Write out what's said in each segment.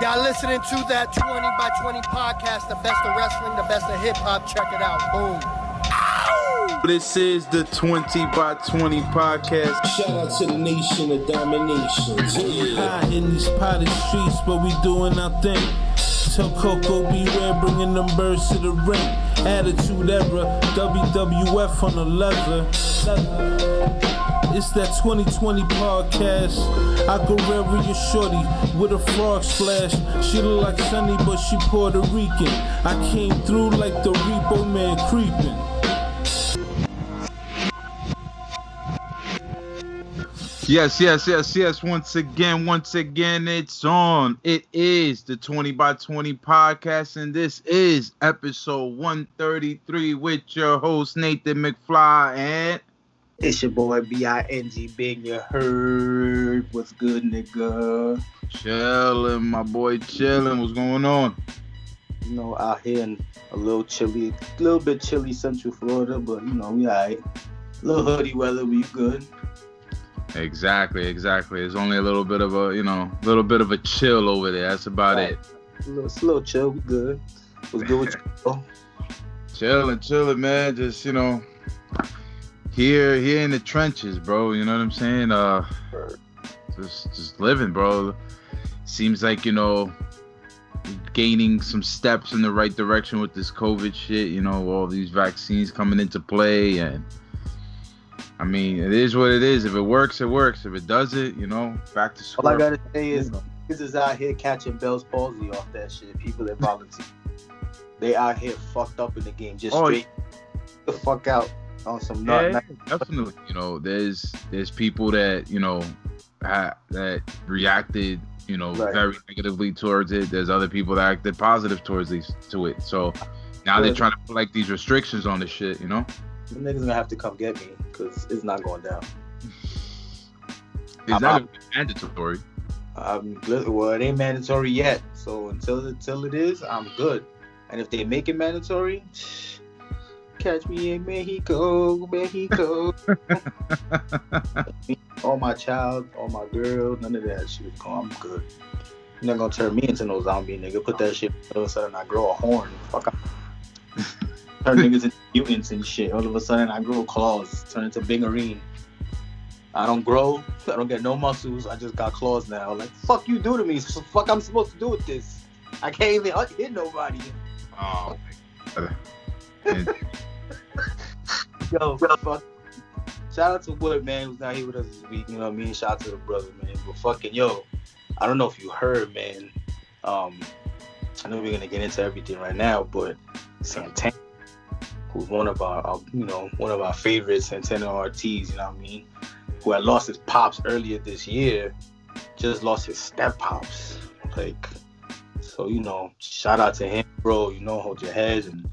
Y'all listening to that 20 by 20 podcast, the best of wrestling, the best of hip hop. Check it out. Boom. This is the 20 by 20 podcast. Shout out to the nation of domination. High in these potted streets, but we doing our thing. Tell Koko B. Ware, bringing them birds to the ring. Attitude era, WWF on the leather. It's that 2020 podcast. I your shorty with a frog splash. She look like Sunny, but she Puerto Rican. I came through like the repo man creeping. Yes, yes, yes, yes. Once again, once again, it's on. It is the 20 by 20 podcast, and this is episode 133 with your host, Nathan McFly, and It's your boy B-I-N-G Big, you heard what's good, nigga. chilling, my boy, chilling. What's going on? You know, out here in a little chilly, a little bit chilly Central Florida, but you know, we alright. Little hoodie weather, we good. Exactly, exactly. It's only a little bit of a, you know, a little bit of a chill over there. That's about Right. it. A little, it's a little chill, we good. What's good with you? bro? Chilling, chilling, man. Just you know, here, here in the trenches, bro. You know what I'm saying? Uh, just, just living, bro. Seems like you know, gaining some steps in the right direction with this COVID shit. You know, all these vaccines coming into play, and I mean, it is what it is. If it works, it works. If it doesn't, you know, back to All I gotta say is, niggas is out here catching Bell's palsy off that shit. People that volunteer, they out here fucked up in the game, just Oh, straight the fuck out on some Yeah, nut. definitely. You know, there's there's people that you know ha- that reacted, you know, Right. very negatively towards it. There's other people that acted positive towards these to it. So now they're trying to put like these restrictions on the shit. You know, Them niggas gonna have to come get me because it's not going down. it's I'm not out. mandatory. Um, well, it ain't mandatory yet. So until until it is, I'm good. And if they make it mandatory, catch me in Mexico, Mexico. all my child, all my girl, none of that shit. is. I'm good. You're not gonna turn me into no zombie nigga. Put that shit. All of a sudden, I grow a horn. Fuck. I- Turn niggas into mutants and shit. All of a sudden, I grow claws. Turn into Bingarine. I don't grow. I don't get no muscles. I just got claws now. Like fuck you do to me. So fuck I'm supposed to do with this. I can't even hit nobody. Oh, and Yo, fuck. Shout out to Wood, man, who's not here with us this week. You know what I mean? Shout out to the brother, man. But fucking yo, I don't know if you heard, man. Um, I know we're gonna get into everything right now, but Santana, who's one of our, our you know, one of our favorite Santana and Ortiz, you know what I mean? Who had lost his pops earlier this year, just lost his step pops. Like, so you know, shout out to him, bro. You know, hold your heads and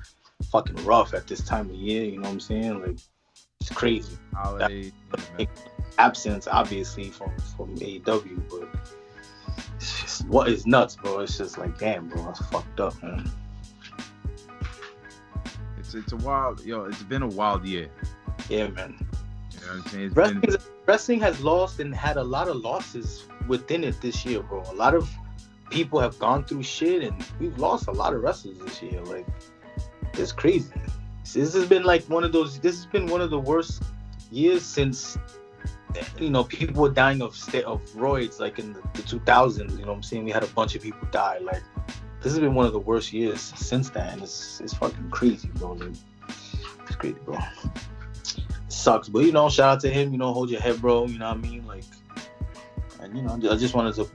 fucking rough at this time of year. You know what I'm saying? Like, it's crazy. holiday. Absence, obviously, from from AEW, but it's just what is nuts, bro. It's just like, damn, bro, that's fucked up, man. It's it's a wild, yo. It's been a wild year. Yeah, man. You know what I'm saying? It's Wrestling, been, wrestling has lost and had a lot of losses within it this year, bro. A lot of people have gone through shit, and we've lost a lot of wrestlers this year. Like, it's crazy. This has been like one of those. This has been one of the worst years since you know people were dying of sta- of roids, like in the, the 2000s. You know what I'm saying? We had a bunch of people die. Like, this has been one of the worst years since then. It's it's fucking crazy, bro. Like, it's crazy, bro sucks. But you know, shout out to him. You know, hold your head, bro. You know what I mean? Like, and you know, I just wanted to,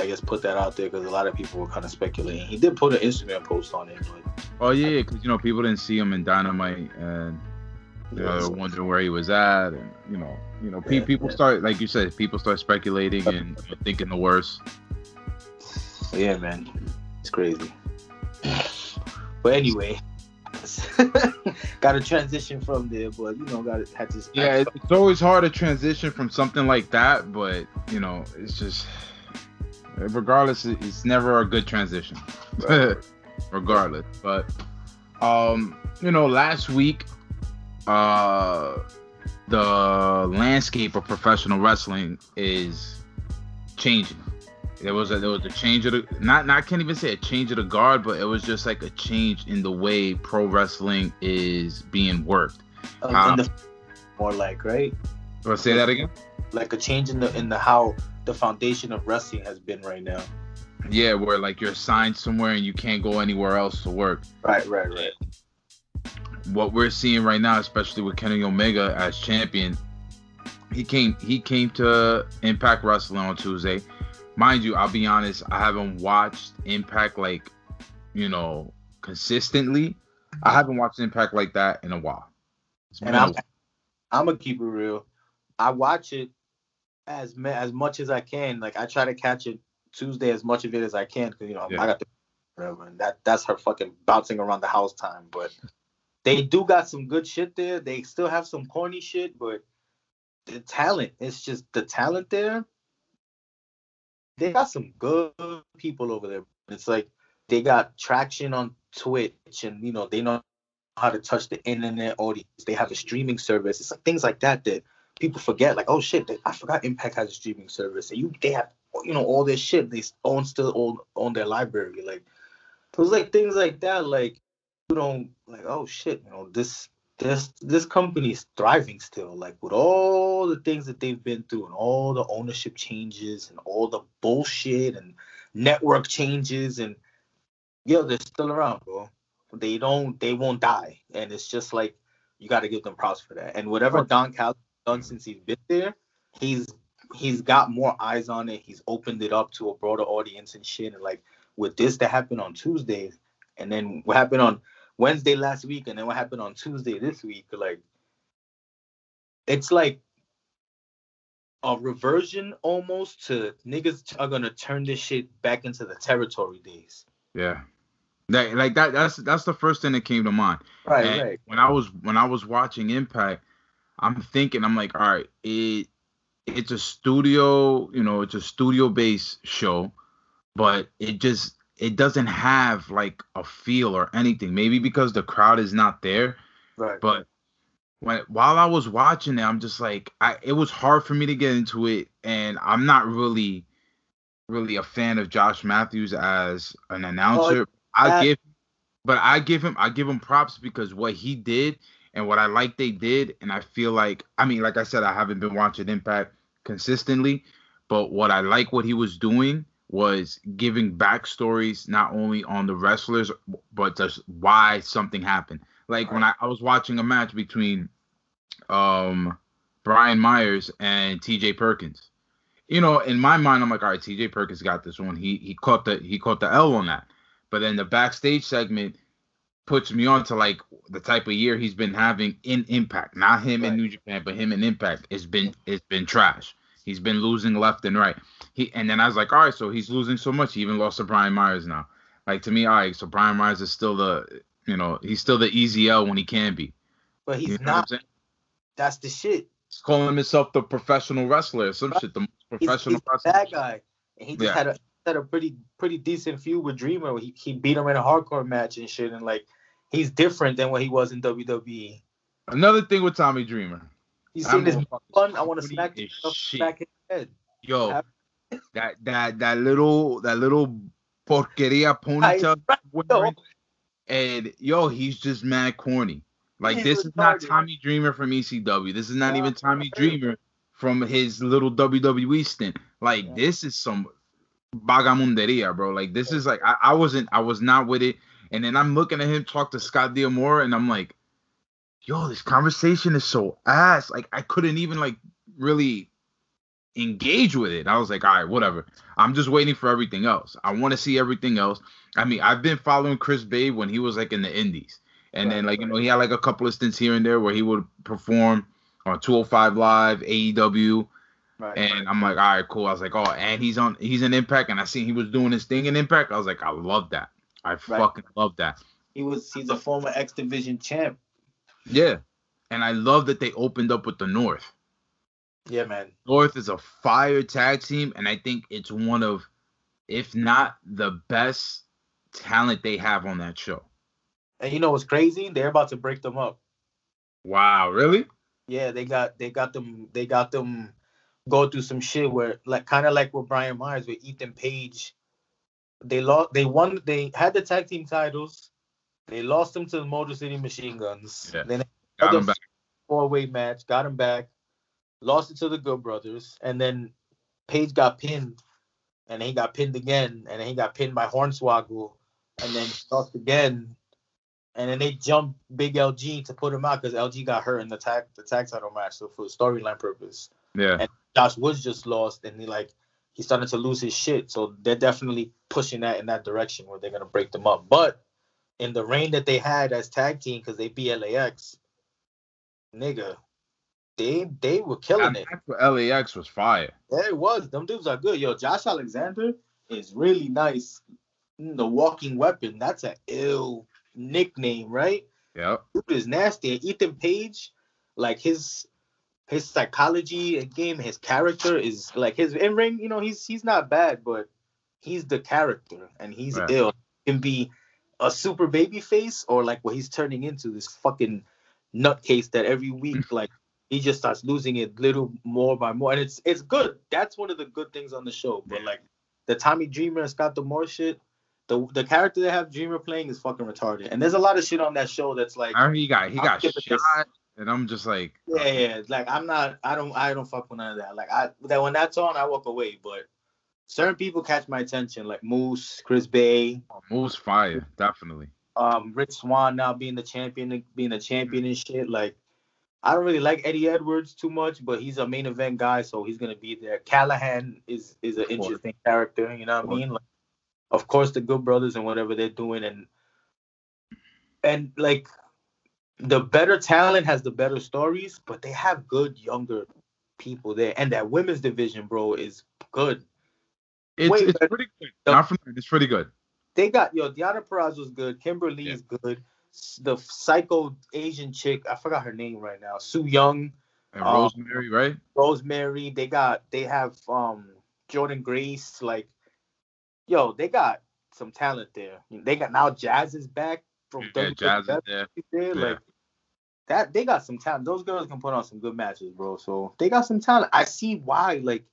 I guess, put that out there because a lot of people were kind of speculating. He did put an Instagram post on it, but oh yeah, because you know people didn't see him in Dynamite, and you know, wondering where he was at, and you know, you know, Yeah, people yeah. start like you said, people start speculating and thinking the worst. yeah, man, it's crazy. But anyway. got to transition from there, but you know, got to had to. Yeah, it's always hard to transition from something like that, but you know, it's just regardless, it's never a good transition. Right. regardless, but um, you know, last week, uh, the landscape of professional wrestling is changing. There was a there was a change of the not not I can't even say a change of the guard, but it was just like a change in the way pro wrestling is being worked. Uh, Um, the, more like right, Or say that again? like a change in the in the how the foundation of wrestling has been right now. Yeah, where like you're assigned somewhere and you can't go anywhere else to work. Right, right, right. What we're seeing right now, especially with Kenny Omega as champion, he came he came to Impact Wrestling on Tuesday. Mind you, I'll be honest, I haven't watched Impact like, you know, consistently. I haven't watched Impact like that in a while. And a I'm. I'm gonna keep it real. I watch it as as much as I can. Like I try to catch it Tuesday as much of it as I can because you know Yeah. I got the forever, and that that's her fucking bouncing around the house time. But they do got some good shit there. They still have some corny shit, but the talent it's just the talent there. They got some good people over there. It's like they got traction on Twitch, and you know they know how to touch the internet audience. They have a streaming service. It's like things like that that people forget. Like, oh shit, they, I forgot Impact has a streaming service. And you they have you know all this shit. They own still own own their library. Like it was like things like that. Like you don't like oh shit, you know this this this company is thriving still. Like with all the things that they've been through and all the ownership changes and all the bullshit and network changes and yo, they're still around, bro they don't they won't die and it's just like you got to give them props for that and whatever Don Callis done since he's been there. He's he's got more eyes on it. He's opened it up to a broader audience and shit. And like with this that happened on tuesday and then what happened on wednesday last week and then what happened on tuesday this week like it's like a reversion almost to niggas are gonna turn this shit back into the territory days. Yeah. That, like that that's that's the first thing that came to mind. right And when I was when I was watching Impact, I'm thinking I'm like, all right, it it's a studio, you know, it's a studio based show, but it just it doesn't have like a feel or anything. Maybe because the crowd is not there, right but when while I was watching it, I'm just like, I it was hard for me to get into it, and I'm not really really a fan of Josh Matthews as an announcer. I that- give, but I give him I give him props because what he did and what I like they did, and I feel like I mean, like I said, I haven't been watching Impact consistently, but what I like what he was doing was giving backstories not only on the wrestlers but just why something happened. Like when I, I was watching a match between um Brian Myers and TJ Perkins. You know, in my mind, I'm like, all right, TJ Perkins got this one. He he caught the he caught the L on that. But then the backstage segment puts me on to like the type of year he's been having in Impact. Not him in New Japan, but him in Impact. It's been it's been trash. He's been losing left and right. He and then I was like, all right, so he's losing so much. He even lost to Brian Myers now. Like to me, all right, so Brian Myers is still the you know he's still the easy L when he can be. but he's You know not that's the shit He's calling himself the professional wrestler or some Right. shit, the most professional he's a wrestler. bad guy and he just Yeah. had a had a pretty pretty decent feud with dreamer he, he beat him in a hardcore match and shit and like he's different than what he was in wwe Another thing with Tommy Dreamer. you I'm seen this fun i want to smack is the shit. back his head Yo, that that that little that little porqueria ponytail wearing, and yo, he's just mad corny. Like He's this is not. Tommy Dreamer from ECW. This is not No, even Tommy Dreamer from his little WWE stint. Like Yeah. this is some bagamunderia, bro. Like this is like I, I wasn't I was not with it. And then I'm looking at him talk to Scott D'Amore, and I'm like, yo, this conversation is so ass. Like I couldn't even like really engage with it. I was like, all right, whatever. I'm just waiting for everything else. I want to see everything else. I mean, I've been following Chris Bey when he was like in the Indies. And then Right, like, you know, he had like a couple of stints here and there where he would perform on 205 Live, AEW. Right And I'm like, all right, cool. I was like, oh, and he's on he's in Impact, and I seen he was doing his thing in Impact. I was like, I love that. I fucking love that. he was he's a former x division champ Yeah. And I love that they opened up with the North. yeah man North is a fire tag team, and I think it's one of, if not the best talent they have on that show. and you know what's crazy they're about to break them up Wow, really? yeah they got they got them they got them go through some shit where like kind of like with Brian Myers with Ethan Page. They lost. They won. They had the tag team titles. They lost them to the Motor City Machine Guns. Yeah. Then Got other him back. four way match, got him back, lost it to the Good Brothers, and then Page got pinned, and he got pinned again, and then he got pinned by Hornswoggle, and then lost again, and then they jumped Big LG to put him out because LG got hurt in the tag the tag title match, so for storyline purpose. Yeah. And Josh Woods just lost, and he like he started to lose his shit. So they're definitely pushing that in that direction where they're gonna break them up. But in the reign that they had as tag team, because they beat LAX, nigga, they they were killing it. That with LAX was fire. Yeah, it was. Them dudes are good. Yo, Josh Alexander is really nice. The walking weapon. That's an ill nickname, right? Yeah. dude is nasty. And Ethan Page, like his his psychology game, his character is like his in ring. You know, he's he's not bad, but he's the character, and he's Right. ill. Can be a super baby face or like what he's turning into this fucking nutcase that every week like he just starts losing it little more by more, and it's it's good. That's one of the good things on the show. But like the Tommy Dreamer and Scott D'Amore shit. The, the character they have Dreamer playing is fucking retarded, and there's a lot of shit on that show that's like, I heard he got he I'll got this. And I'm just like, yeah, yeah. Like I'm not, I don't, I don't fuck with none of that. Like I, that when that's on, I walk away. But certain people catch my attention, like Moose, Chris Bey, Moose fire, definitely. um, Rich Swann now being the champion, being the champion and shit. Like I don't really like Eddie Edwards too much, but he's a main event guy, so he's gonna be there. Callihan is is an interesting character. You know what I mean? Like, of course, the Good Brothers and whatever they're doing, and and like the better talent has the better stories, but they have good younger people there, and that women's division, bro, is good. It's, Wait, it's pretty good. Not from it's pretty good. They got yo, Deonna Purrazzo was good. Kimber Lee is good. The psycho Asian chick, I forgot her name right now. Su Yung, And Oh. Rosemary, right? Rosemary. They got they have um Jordynne Grace. Like, yo, they got some talent there. They got now Jazz is back from Yeah, Jazz is there. there. Yeah. Like that, they got some talent. Those girls can put on some good matches, bro. So they got some talent. I see why like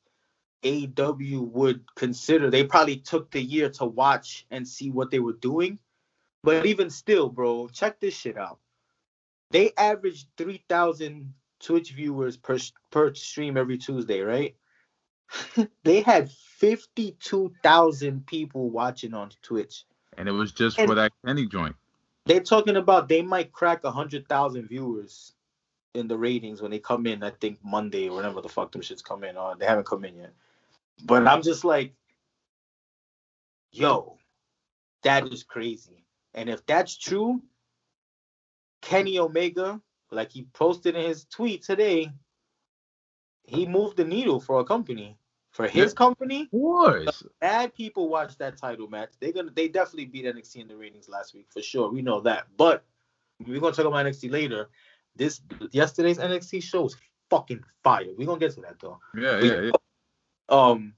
AW would consider. They probably took the year to watch and see what they were doing. But even still, bro, check this shit out. They averaged three thousand Twitch viewers per per stream every Tuesday, right? they had fifty two thousand people watching on Twitch. And it was just And- for that Kenny joint. They're talking about they might crack a hundred thousand viewers in the ratings when they come in. I think Monday or whenever the fuck them shits come in. Or they haven't come in yet. But I'm just like, yo, that is crazy. And if that's true, Kenny Omega, like he posted in his tweet today, he moved the needle for a company. For his Yeah. company, Of course. bad people watch that title match. They're gonna they definitely beat NXT in the ratings last week for sure. We know that. But we're gonna talk about NXT later. This yesterday's NXT show was fucking fire. We're gonna get to that though. Yeah, yeah, yeah. Um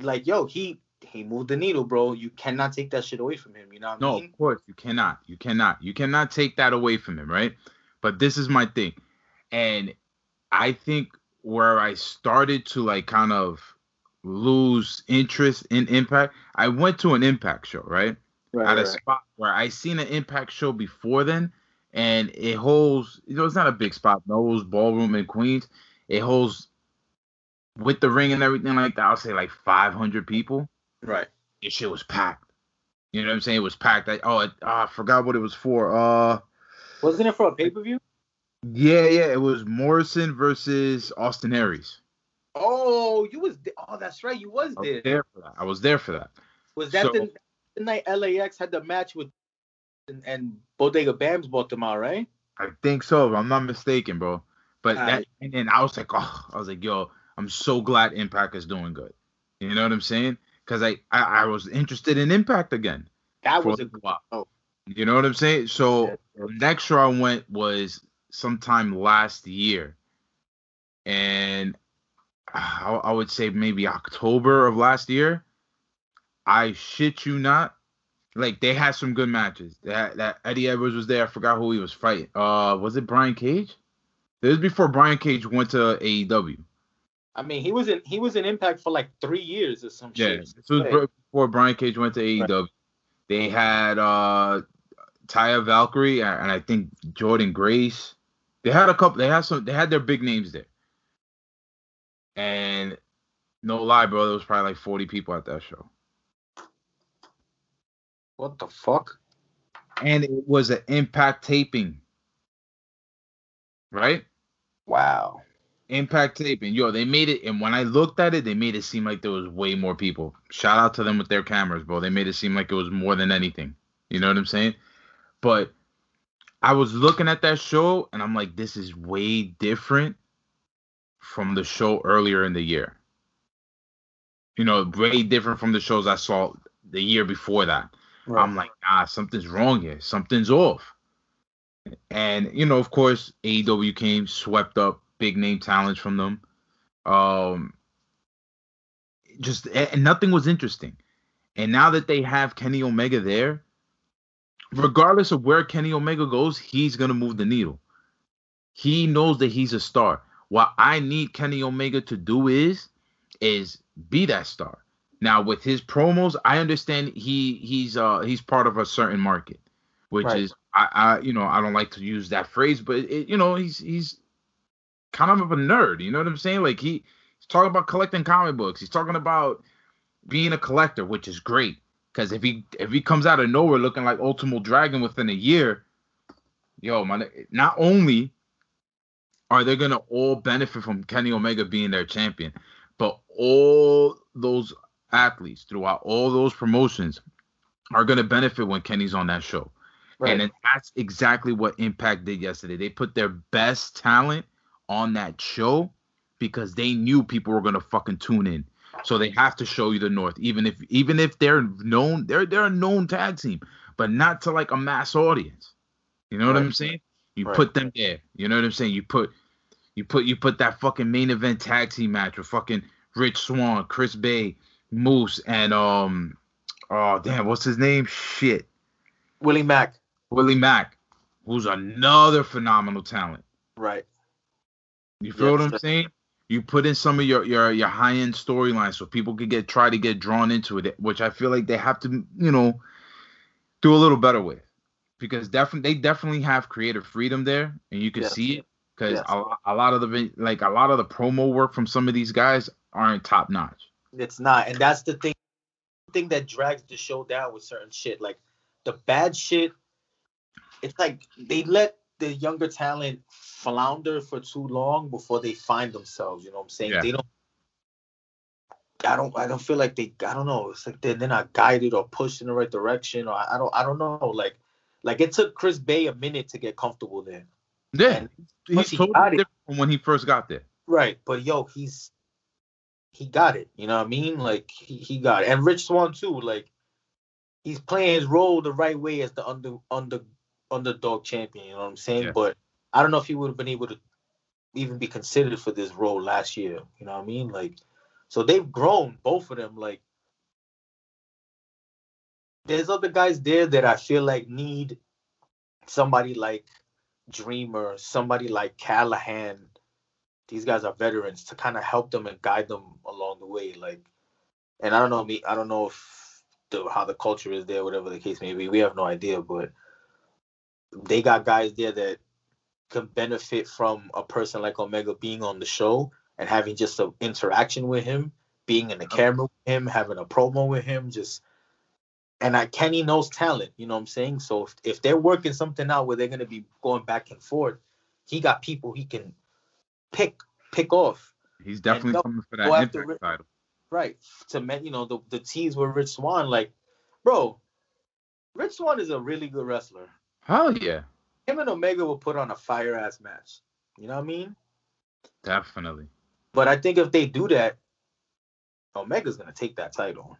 like yo, he he moved the needle, bro. You cannot take that shit away from him. You know what I mean? No, of course you cannot. You cannot. You cannot take that away from him, right? But this is my thing, and I think where I started to like kind of lose interest in Impact, I went to an Impact show, right? Right, At a right. spot where I seen an Impact show before then, and it holds. You know, it's not a big spot. No, it was ballroom in Queens. It holds with the ring and everything like that. I'll say like 500 people right. this shit was packed. You know what I'm saying? It was packed. I, oh, it, ah, I forgot what it was for. Uh, Wasn't it for a pay-per-view? Yeah, yeah, it was Morrison versus Austin Aries. Oh, you was there. Oh, that's right. You was I was there. there for that. I was there for that. Was that So- the, the night LAX had the match with and, and Bodega Bams bought them out, right? I think so, if I'm not mistaken, bro. But that, and then I was like, oh, I was like, yo, I'm so glad Impact is doing good. You know what I'm saying? Because I, I, I was interested in Impact again. That was a a while. oh. You know what I'm saying? So yeah. next show I went was sometime last year, and I, I would say maybe October of last year. I shit you not, like they had some good matches. That that Eddie Edwards was there. I forgot who he was fighting. Uh, was it Brian Cage? This was before Brian Cage went to AEW. I mean, he was in he was in Impact for like three years or some Yeah, shit. this was Right. before Brian Cage went to AEW. They had uh Taya Valkyrie and I think Jordynne Grace. They had a couple. They had some. They had their big names there. And no lie, bro, there was probably like forty people at that show. What the fuck? And it was an Impact taping, right? Wow. Impact taping. Yo, they made it, and when I looked at it, they made it seem like there was way more people. Shout out to them with their cameras, bro. They made it seem like it was more than anything. You know what I'm saying? But I was looking at that show, and I'm like, this is way different from the show earlier in the year. You know, way different from the shows I saw the year before that. I'm like, ah, something's wrong here. Something's off. And you know, of course, AEW came, swept up big name talents from them. Um, just and nothing was interesting. And now that they have Kenny Omega there, regardless of where Kenny Omega goes, he's gonna move the needle. He knows that he's a star. What I need Kenny Omega to do is is be that star. Now with his promos, I understand he he's uh he's part of a certain market, which Right. is I, I you know I don't like to use that phrase, but it, you know he's he's kind of a nerd. You know what I'm saying? Like he he's talking about collecting comic books. He's talking about being a collector, which is great. Because if he if he comes out of nowhere looking like Ultimate Dragon within a year, yo man, not only are they gonna all benefit from Kenny Omega being their champion, but all those athletes throughout all those promotions are gonna benefit when Kenny's on that show. Right. And that's exactly what Impact did yesterday. They put their best talent on that show because they knew people were gonna fucking tune in. So they have to show you the North, even if even if they're known, they're they're a known tag team, but not to like a mass audience. You know what I'm saying? You Right. put them there. You know what I'm saying? You put you put you put that fucking main event tag team match with fucking Rich Swann, Chris Bey, Moose, and um oh damn, what's his name? Shit. Willie Mack. Willie Mack, who's another phenomenal talent. Right. You feel Yeah, what I'm saying? You put in some of your your your high end storylines so people could get try to get drawn into it, which I feel like they have to, you know, do a little better with, because definitely they definitely have creative freedom there, and you can Yes. see it because Yes. a, a lot of the like a lot of the promo work from some of these guys aren't top notch. It's not, and that's the thing. Thing that drags the show down with certain shit, like the bad shit. It's like they let the younger talent flounder for too long before they find themselves. You know what I'm saying? Yeah. They don't. I don't. I don't feel like they. I don't know. It's like they're, they're not guided or pushed in the right direction, or I, I don't. I don't know. Like, like it took Chris Bey a minute to get comfortable there. Yeah, And he's once he totally got it- different from when he first got there. Right, but yo, he's he got it. You know what I mean? Like he, he got it. And Rich Swann too. Like he's playing his role the right way as the under under underdog champion. You know what I'm saying? Yeah. But I don't know if he would have been able to even be considered for this role last year. You know what I mean? Like so they've grown both of them. Like there's other guys there that I feel like need somebody like Dreamer, somebody like Callihan these guys are veterans to kind of help them and guide them along the way. Like, and I don't know me, I don't know if the how the culture is there, whatever the case may be. We have no idea, but they got guys there that can benefit from a person like Omega being on the show and having just an interaction with him, being in the camera with him, having a promo with him, just. And I Kenny knows talent, you know what I'm saying? So if, if they're working something out where they're gonna be going back and forth, he got people he can pick pick off He's definitely coming for that impact title. right to men you know the, the tease with Rich Swann like bro Rich Swann is a really good wrestler Hell yeah, him and omega will put on a fire ass match you know what i mean definitely. but i think if they do that omega's gonna take that title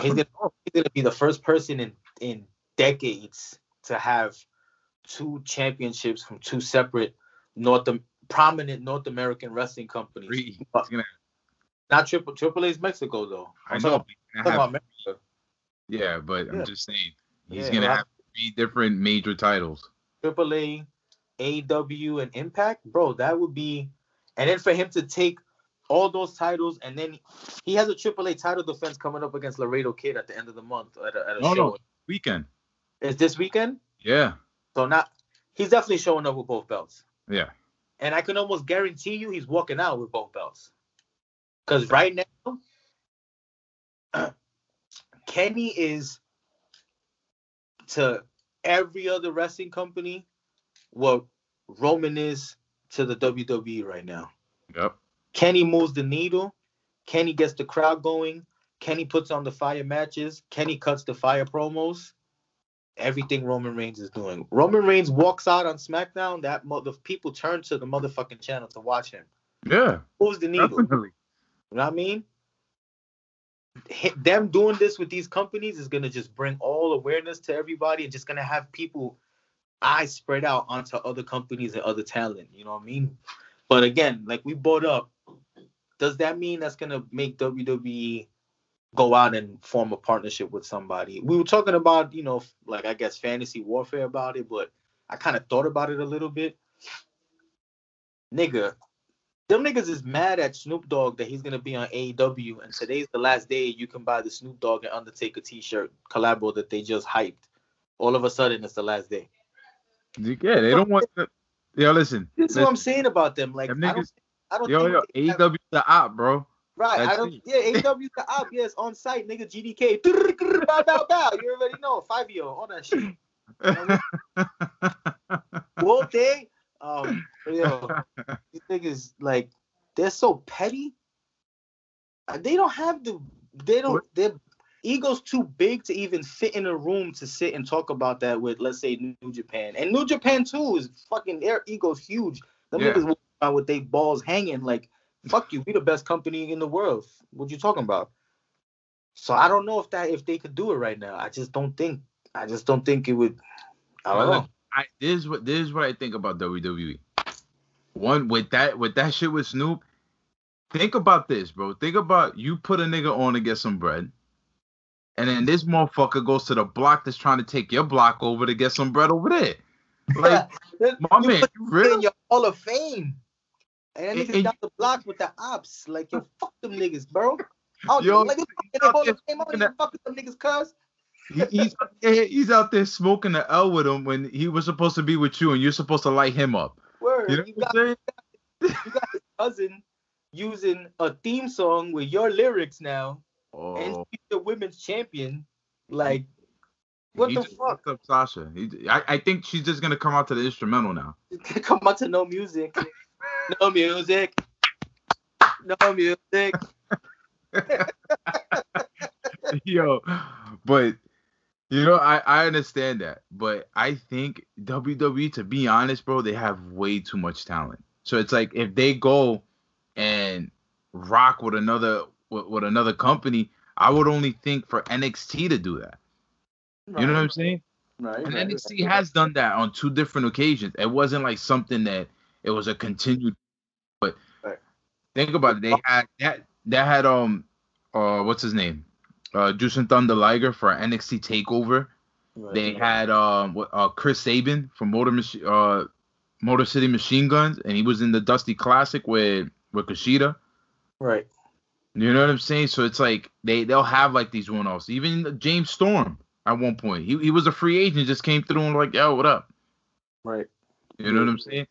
he's gonna, he's gonna be the first person in in decades to have two championships from two separate north prominent north american wrestling companies. Gonna- not triple triple a's mexico though I I'm know. talking- I'm talking have- yeah, but Yeah. I'm just saying he's Yeah, gonna have three different major titles. AAA, AW, and Impact, bro, that would be. And then for him to take all those titles, and then he has a AAA title defense coming up against Laredo Kid at the end of the month at a, at a No, show. no. Weekend. Is this weekend? Yeah. So not he's definitely showing up with both belts. Yeah. And I can almost guarantee you he's walking out with both belts. Because right now, Kenny is to every other wrestling company what Roman is to the WWE right now. Yep. Kenny moves the needle. Kenny gets the crowd going. Kenny puts on the fire matches. Kenny cuts the fire promos. Everything Roman Reigns is doing. Roman Reigns walks out on SmackDown. That mother people turn to the motherfucking channel to watch him. Yeah. Moves the needle. Definitely. You know what I mean? Them doing this with these companies is gonna just bring all awareness to everybody and just gonna have people eyes spread out onto other companies and other talent. You know what I mean? But again, like we brought up, does that mean that's gonna make WWE go out and form a partnership with somebody? We were talking about, you know, like I guess fantasy warfare about it, but I kind of thought about it a little bit. Nigga, them niggas is mad at Snoop Dogg that he's gonna be on AEW, and today's the last day you can buy the Snoop Dogg and Undertaker T-shirt collabo that they just hyped. All of a sudden, it's the last day. Yeah, they don't want to. Yo, listen. This is what I'm saying about them. Like, Them I don't, niggas- I don't Yo, yo, they have- AEW the op, bro. right. I don't. it. Yeah, AEW the op. Yes, on site, nigga. GDK. bow, bow, bow. You already know. Five year all that shit. All day. Um, yo, these niggas like they're so petty. Uh, They don't have the. They don't. What? Their ego's too big to even fit in a room to sit and talk about that with, let's say, New Japan. And New Japan too is fucking. Their ego's huge. Them Yeah. niggas around with their balls hanging like, fuck you. We the best company in the world. What you talking about? So I don't know if that if they could do it right now. I just don't think. I just don't think it would. I don't Well, know. I this is what this is what I think about WWE. One with that with that shit with Snoop. Think about this, bro. Think about you put a nigga on to get some bread, and then this motherfucker goes to the block that's trying to take your block over to get some bread over there. Like, my You man, you in your Hall of Fame. And then And- got the block with the ops. Like, yo, fuck them niggas, bro. Oh, Yo, like, fucking Hall of Fame. I don't fuck with them niggas, cuz. He- he's he's out there smoking the L with him when he was supposed to be with you, and you're supposed to light him up. Word. You know You, got, you got his cousin using a theme song with your lyrics now, and Oh, she's the women's champion. Like, what he the fuck? up Sasha. He, I, I think she's just gonna come out to the instrumental now. Come out to no music. No music. No music. Yo, but you know, I I understand that, but I think WWE, to be honest, bro, they have way too much talent. So it's like if they go and rock with another with, with another company, I would only think for NXT to do that. You know what I'm saying? Right. And right, NXT right. has done that on two different occasions. It wasn't like something that it was a continued. But Right. think about it. They had that. that had um, uh, what's his name? Uh, Jushin Thunder Liger for NXT Takeover. Right, They had um, uh, Chris Sabin from Motor Mach- uh, Motor City Machine Guns, and he was in the Dusty Classic with with Kushida. Right. You know what I'm saying? So it's like they they'll have like these one offs. Even James Storm at one point, he he was a free agent, just came through and like, yo, what up? Right. You know what I'm saying?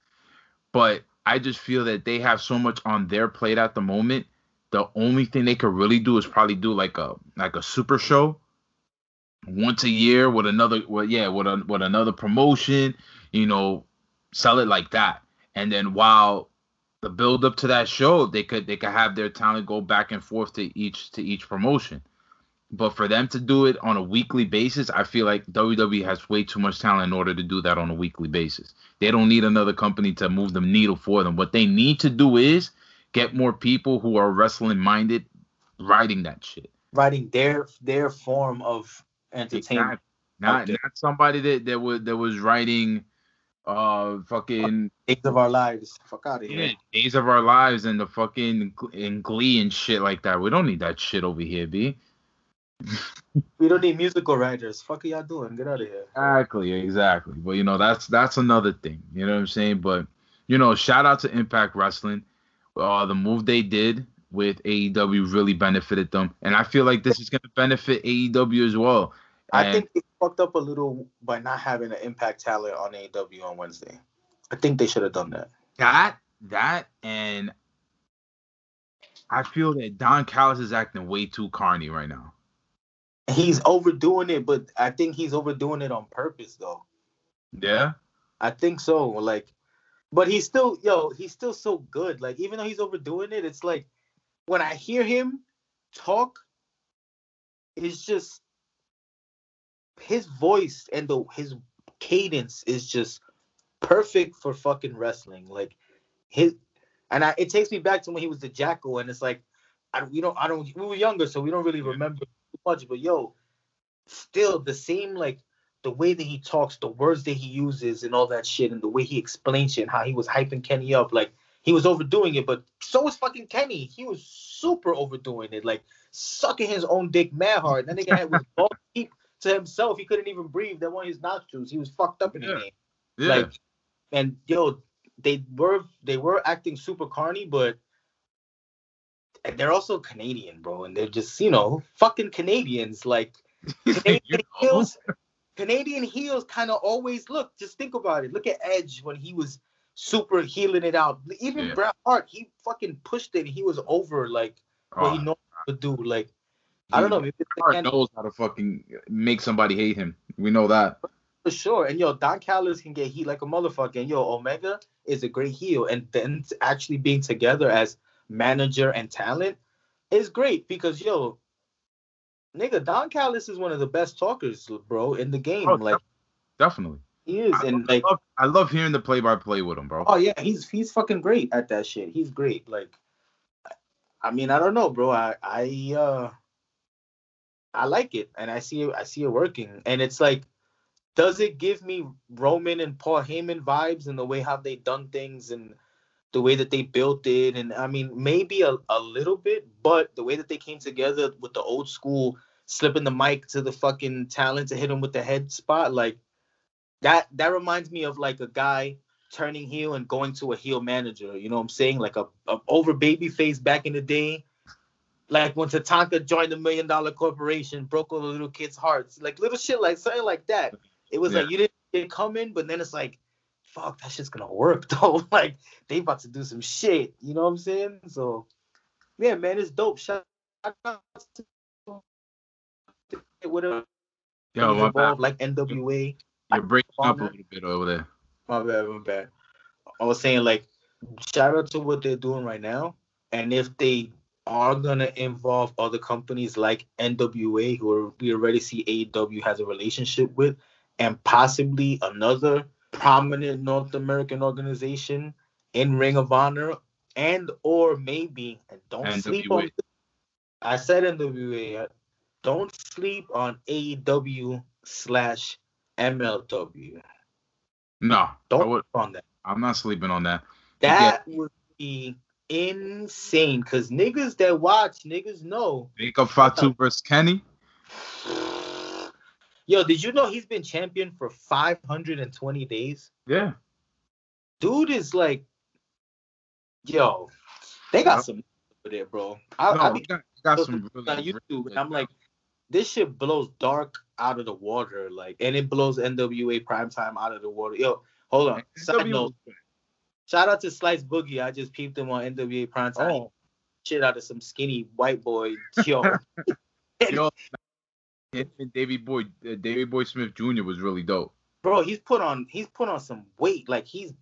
But I just feel that they have so much on their plate at the moment. The only thing they could really do is probably do like a like a super show once a year with another well yeah with a, with another promotion, you know, sell it like that. And then while the build up to that show, they could they could have their talent go back and forth to each to each promotion. But for them to do it on a weekly basis, I feel like WWE has way too much talent in order to do that on a weekly basis. They don't need another company to move the needle for them. What they need to do is get more people who are wrestling minded writing that shit. Writing their their form of entertainment. Exactly. Not not somebody that, that was that was writing uh fucking Days of our lives. Fuck out of here. yeah, Days of Our Lives and the fucking in Glee and shit like that. We don't need that shit over here, B. We don't need musical writers. Fuck are y'all doing? Get out of here. Exactly, exactly. But you know, that's that's another thing. You know what I'm saying? But you know, shout out to Impact Wrestling. Uh, the move they did with AEW really benefited them, and I feel like this is gonna benefit AEW as well. I think they fucked up a little by not having an impact talent on AEW on Wednesday. I think they should have done that. that that and I feel that Don Callis is acting way too carny right now. He's overdoing it, but I think he's overdoing it on purpose though. Yeah. I think so. Like, but he's still, yo, he's still so good. Like, even though he's overdoing it, it's like when I hear him talk, it's just his voice and the his cadence is just perfect for fucking wrestling. Like his, and I, it takes me back to when he was the Jackal, and it's like, I, we don't, I don't, we were younger, so we don't really remember much. But yo, still the same like the way that he talks, the words that he uses, and all that shit, and the way he explains shit, and how he was hyping Kenny up, like he was overdoing it, but so was fucking Kenny. He was super overdoing it, like sucking his own dick mad hard. That nigga had was balls deep to himself. He couldn't even breathe. That one of his nostrils. He was fucked up in the Yeah. game. Yeah. Like, and yo, they were they were acting super carny, but they're also Canadian, bro, and they're just you know fucking Canadians. Like Canadian heels, Canadian heels kind of always look. Just think about it. Look at Edge when he was super healing it out. Even Yeah. Bret Hart, he fucking pushed it. He was over like what Oh, he knows to do. Like I don't know, maybe Hart knows how to fucking make somebody hate him. We know that. For sure. And yo, Don Callis can get heat like a motherfucker. And yo, Omega is a great heel. And then actually being together as manager and talent is great because yo, nigga, Don Callis is one of the best talkers, bro, in the game. Oh, like Definitely. he is. I, And like love, I love hearing the play by play with him, bro. oh yeah, he's he's fucking great at that shit. He's great. Like I mean, I don't know, bro. I I uh I like it and I see it I see it working. And it's like does it give me Roman and Paul Heyman vibes and the way how they done things and the way that they built it and I mean maybe a, a little bit, but the way that they came together with the old school slipping the mic to the fucking talent to hit him with the head spot, like that that reminds me of like a guy turning heel and going to a heel manager. You know what I'm saying? Like a, a over baby face back in the day. Like when Tatanka joined the million dollar corporation, broke all the little kids' hearts. Like little shit like something like that. It was like you didn't it coming, but then it's like, fuck, that shit's gonna work though. like they about to do some shit. You know what I'm saying? So yeah, man, it's dope. Shout out to whatever Yo, my bad. like NWA. You're breaking up a little bit over there. My bad, my bad. I was saying like shout out to what they're doing right now. And if they are gonna involve other companies like NWA, who we already see AEW has a relationship with, and possibly another prominent North American organization in Ring of Honor, and or maybe and don't sleep on I said NWA. Don't sleep on AEW slash MLW. No, Don't would, sleep on that. I'm not sleeping on that. That would be insane. Cause niggas that watch, niggas know. Jacob Fatu versus Kenny. Yo, did you know he's been champion for 520 days? Yeah. Dude is like, yo, they got some over there, bro. I, No, I be got, got on some really, YouTube really and I'm like, this shit blows dark out of the water, like, and it blows NWA primetime out of the water. Yo, hold on. Side note, shout out to Slice Boogie. I just peeped him on NWA primetime. Oh, Shit out of some skinny white boy. Yo, yo, him and Davey Boy, uh, Davey Boy Smith Jr. was really dope. bro, he's put on he's put on some weight. Like he's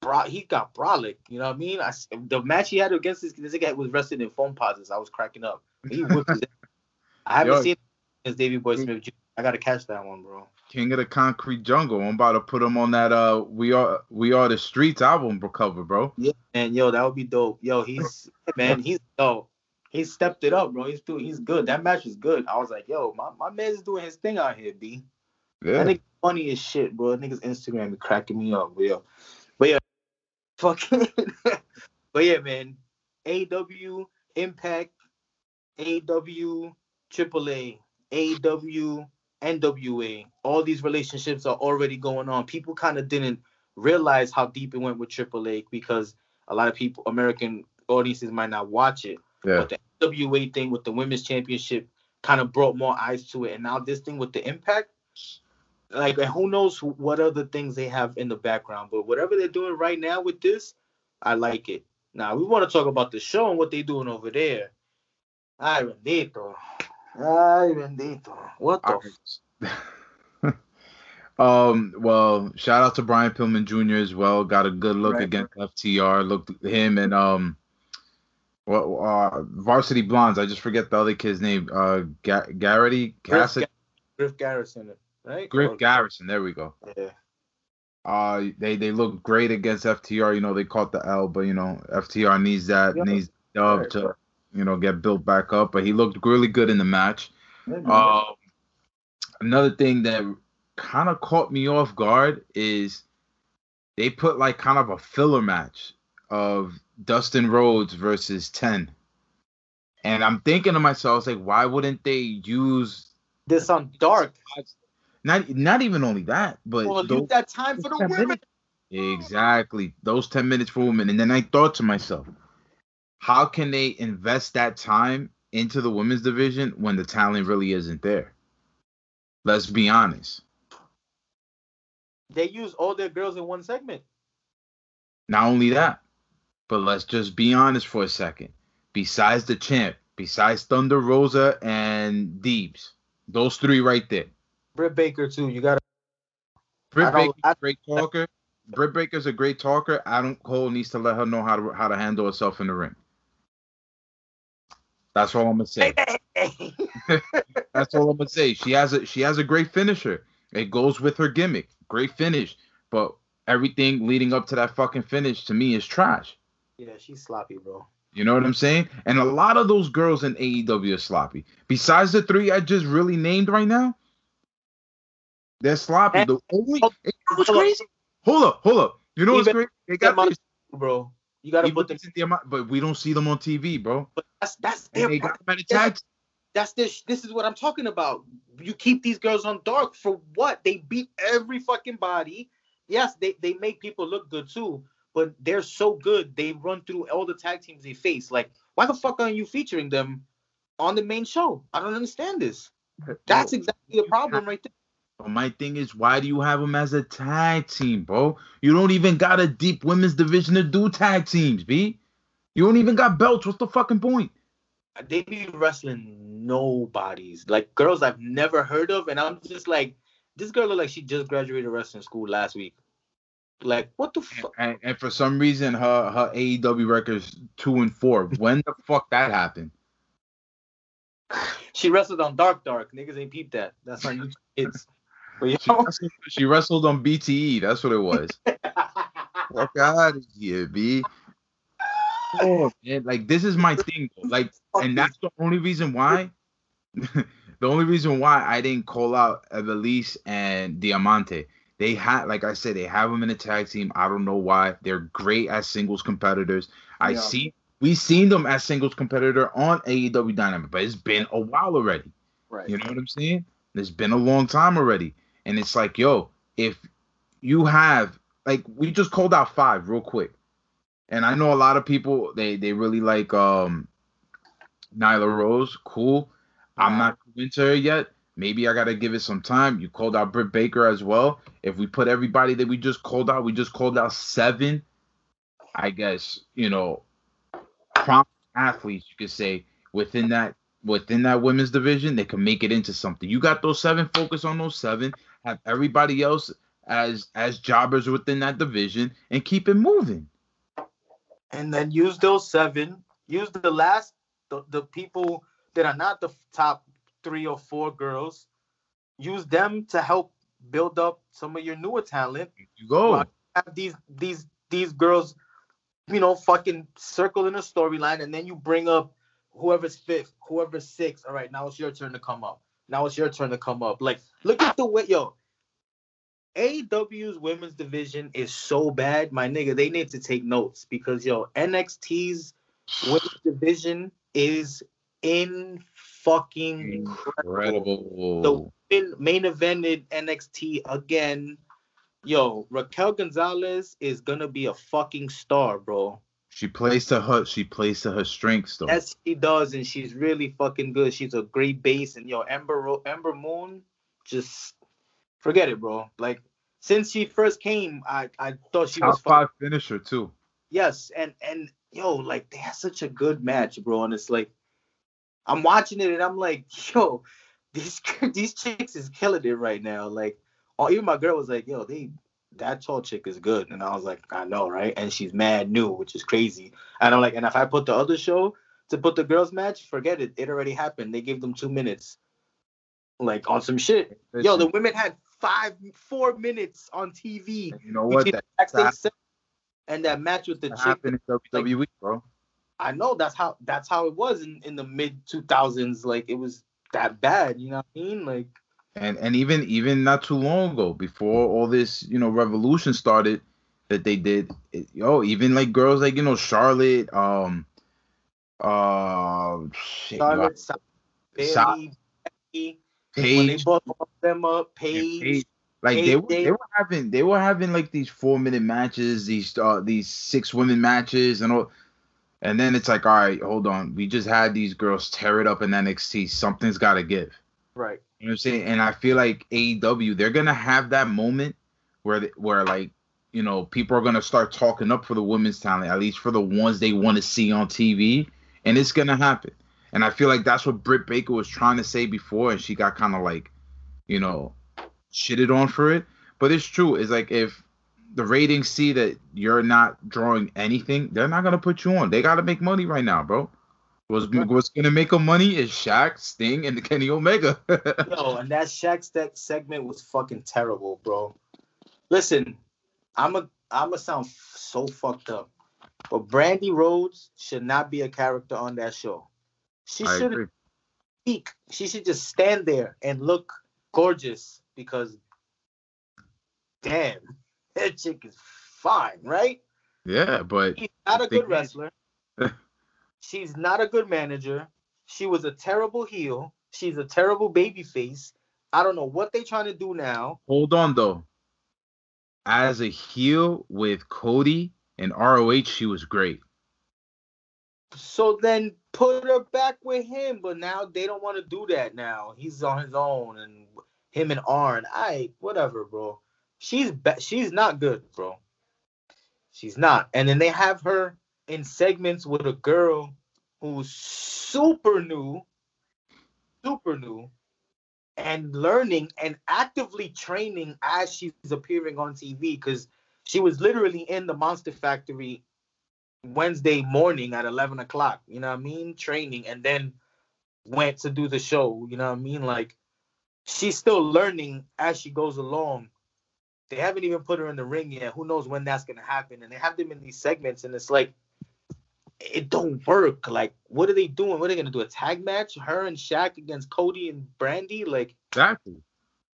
bro, he got brolic. You know what I mean? I, the match he had against this, this guy was rested in foam posits. I was cracking up. He whipped his I haven't Yo. seen his Davey Boy Smith. Jr. I gotta catch that one, bro. King of the Concrete Jungle. I'm about to put him on that. Uh, we are we are the streets album cover, bro. Yeah, and yo, that would be dope. Yo, he's man, he's yo, he stepped it up, bro. He's doing, he's good. That match was good. I was like, yo, my, my man's doing his thing out here, B. Yeah. That nigga funny as shit, bro. That nigga's Instagram be cracking me up, but yo. But yeah, fucking. but yeah, man. AW Impact, AW AAA, AW NWA. All these relationships are already going on. People kind of didn't realize how deep it went with AAA because a lot of people, American audiences might not watch it. Yeah. But the NWA thing with the women's championship kind of brought more eyes to it, and now this thing with the Impact, like and who knows what other things they have in the background. But whatever they're doing right now with this, I like it. Now we want to talk about the show and what they're doing over there. Ay bendito, ay bendito. What the? f- um. Well, shout out to Brian Pillman Jr. as well. Got a good look Right. against FTR. Looked him and um, what uh, Varsity Blondes. I just forget the other kid's name. Uh, Ga- Garrity Griff, Cassidy, Griff Garrison, right? Griff Or- Garrison. There we go. Yeah. Uh, they they look great against FTR. You know they caught the L, but you know FTR needs that Yeah. needs dub Right, to you know get built back up. But he looked really good in the match. Mm-hmm. Um, another thing that kind of caught me off guard is they put like kind of a filler match of Dustin Rhodes versus Ten, and I'm thinking to myself, like, why wouldn't they use this on dark. not not even only that, but Well, those- use that time for the women. minutes. Exactly. Those 10 minutes for women. And then I thought to myself, how can they invest that time into the women's division when the talent really isn't there? Let's be honest. They use all their girls in one segment. Not only that, but let's just be honest for a second. Besides the champ, besides Thunder Rosa and Deebs, those three right there. Britt Baker too. You gotta. Britt I Baker's a great talker. Britt Baker's a great talker. Adam Cole needs to let her know how to how to handle herself in the ring. That's all I'm gonna say. That's all I'm gonna say. She has a she has a great finisher. It goes with her gimmick. Great finish. But everything leading up to that fucking finish to me is trash. Yeah, she's sloppy, bro. You know what I'm saying? And a lot of those girls in AEW are sloppy. Besides the three I just really named right now, they're sloppy. The only Hold- you what's hold up. crazy? Hold up, hold up. You know what's Even- great? They got Them these- Bro, you gotta put them. if it's the amount- but we don't see them on TV, bro. But that's that's And their. they got them at a tag. That's this. This is what I'm talking about. You keep these girls on dark for what? They beat every fucking body. Yes, they they make people look good too, but they're so good. They run through all the tag teams they face. Like, why the fuck aren't you featuring them on the main show? I don't understand this. That's exactly the problem right there. But my thing is, why do you have them as a tag team, bro? You don't even got a deep women's division to do tag teams, B. You don't even got belts. What's the fucking point? They be wrestling nobodies, like girls I've never heard of, and I'm just like, this girl look like she just graduated wrestling school last week. Like, what the fuck? And, and for some reason, her her AEW records two and four. When the fuck that happened? She wrestled on Dark Dark. Niggas ain't peeped that. That's on YouTube Kids. But She yo, wrestled, she wrestled on BTE. That's what it was. Fuck out of here, B. Oh, man, like this is my thing, though. like, and that's the only reason why. the only reason why I didn't call out Ivelisse and Diamante. They had, like I said, they have them in a tag team. I don't know why. They're great as singles competitors. I Yeah. see, we've seen them as singles competitor on AEW Dynamite, but it's been a while already. right. You know what I'm saying? It's been a long time already. And it's like, yo, if you have like we just called out five real quick. And I know a lot of people they they really like um Nyla Rose. Cool. I'm not into her yet. Maybe I gotta give it some time. You called out Britt Baker as well. If we put everybody that we just called out, we just called out seven, I guess, you know, prompt athletes, you could say, within that within that women's division, they can make it into something. You got those seven, focus on those seven, have everybody else as as jobbers within that division, and keep it moving. and then use those seven. Use the last the, the people that are not the top three or four girls. Use them to help build up some of your newer talent. You go. Have these these these girls, you know, fucking circle in a storyline, and then you bring up whoever's fifth, whoever's sixth. All right, now it's your turn to come up. Now it's your turn to come up. Like, look at the way, yo. AEW's women's division is so bad, my nigga. They need to take notes because yo, NXT's women's division is in fucking Incredible. in main evented NXT again. Yo, Raquel Gonzalez is gonna be a fucking star, bro. She plays to her. She plays to her strengths, though. Yes, she does, and she's really fucking good. She's a great base, and yo, Ember Ember Moon, just forget it, bro. Like since she first came, I I thought she Top was fucking five finisher too. Yes, and and yo, like they had such a good match, bro. And it's like I'm watching it and I'm like, yo, these these chicks is killing it right now. Like, oh, even my girl was like, yo, they that tall chick is good, and I was like, I know, right? And she's mad new, which is crazy. And I'm like, and if I put the other show to put the girls match, forget it. It already happened. They gave them two minutes, like on some shit. Yo, the women had five, four minutes on TV. You know what? That, that and that match with the chick happened in WWE, bro. I know that's how that's how it was in, in the mid two thousands. Like it was that bad, you know what I mean? Like and and even even not too long ago, before all this you know revolution started, that they did, it, yo, even like girls like you know Charlotte, um, uh, shit, Charlotte, Sa- Bailey, Becky, when they both brought them up, Paige. Paige. Like they Paige, were, they were having they were having like these four minute matches, these uh these six women matches and all, and then it's like, all right, hold on, we just had these girls tear it up in NXT. Something's got to give. Right. You know what I'm saying? And I feel like AEW, they're gonna have that moment where they, where like you know people are gonna start talking up for the women's talent, at least for the ones they want to see on TV, and it's gonna happen. And I feel like that's what Britt Baker was trying to say before, and she got kind of like, you know, shitted on for it. But it's true. It's like if the ratings see that you're not drawing anything, they're not gonna put you on. They gotta make money right now, bro. What's, what's gonna make them money is Shaq, Sting, and the Kenny Omega. Yo, and that Shaq that segment was fucking terrible, bro. Listen, I'm a I'm a sound f- so fucked up, but Brandi Rhodes should not be a character on that show. She should speak. She should just stand there and look gorgeous because, damn, that chick is fine, right? Yeah, but She's not a good wrestler. She's not a good manager. She was a terrible heel. She's a terrible baby face. I don't know what they're trying to do now. hold on though. As a heel with Cody and ROH, she was great. So then put her back with him. But now they don't want to do that now. He's on his own and him and Arn. I whatever, bro. She's ba- she's not good, bro. She's not. And then they have her in segments with a girl who's super new, super new, and learning and actively training as she's appearing on TV because she was literally in the Monster Factory Wednesday morning at 11 o'clock, you know what I mean? Training and then went to do the show, you know what I mean? Like she's still learning as she goes along. They haven't even put her in the ring yet. Who knows when that's gonna happen? And they have them in these segments, and it's like it don't work. Like, what are they doing? What are they gonna do? A tag match? Her and Shaq against Cody and Brandi? Like, Exactly.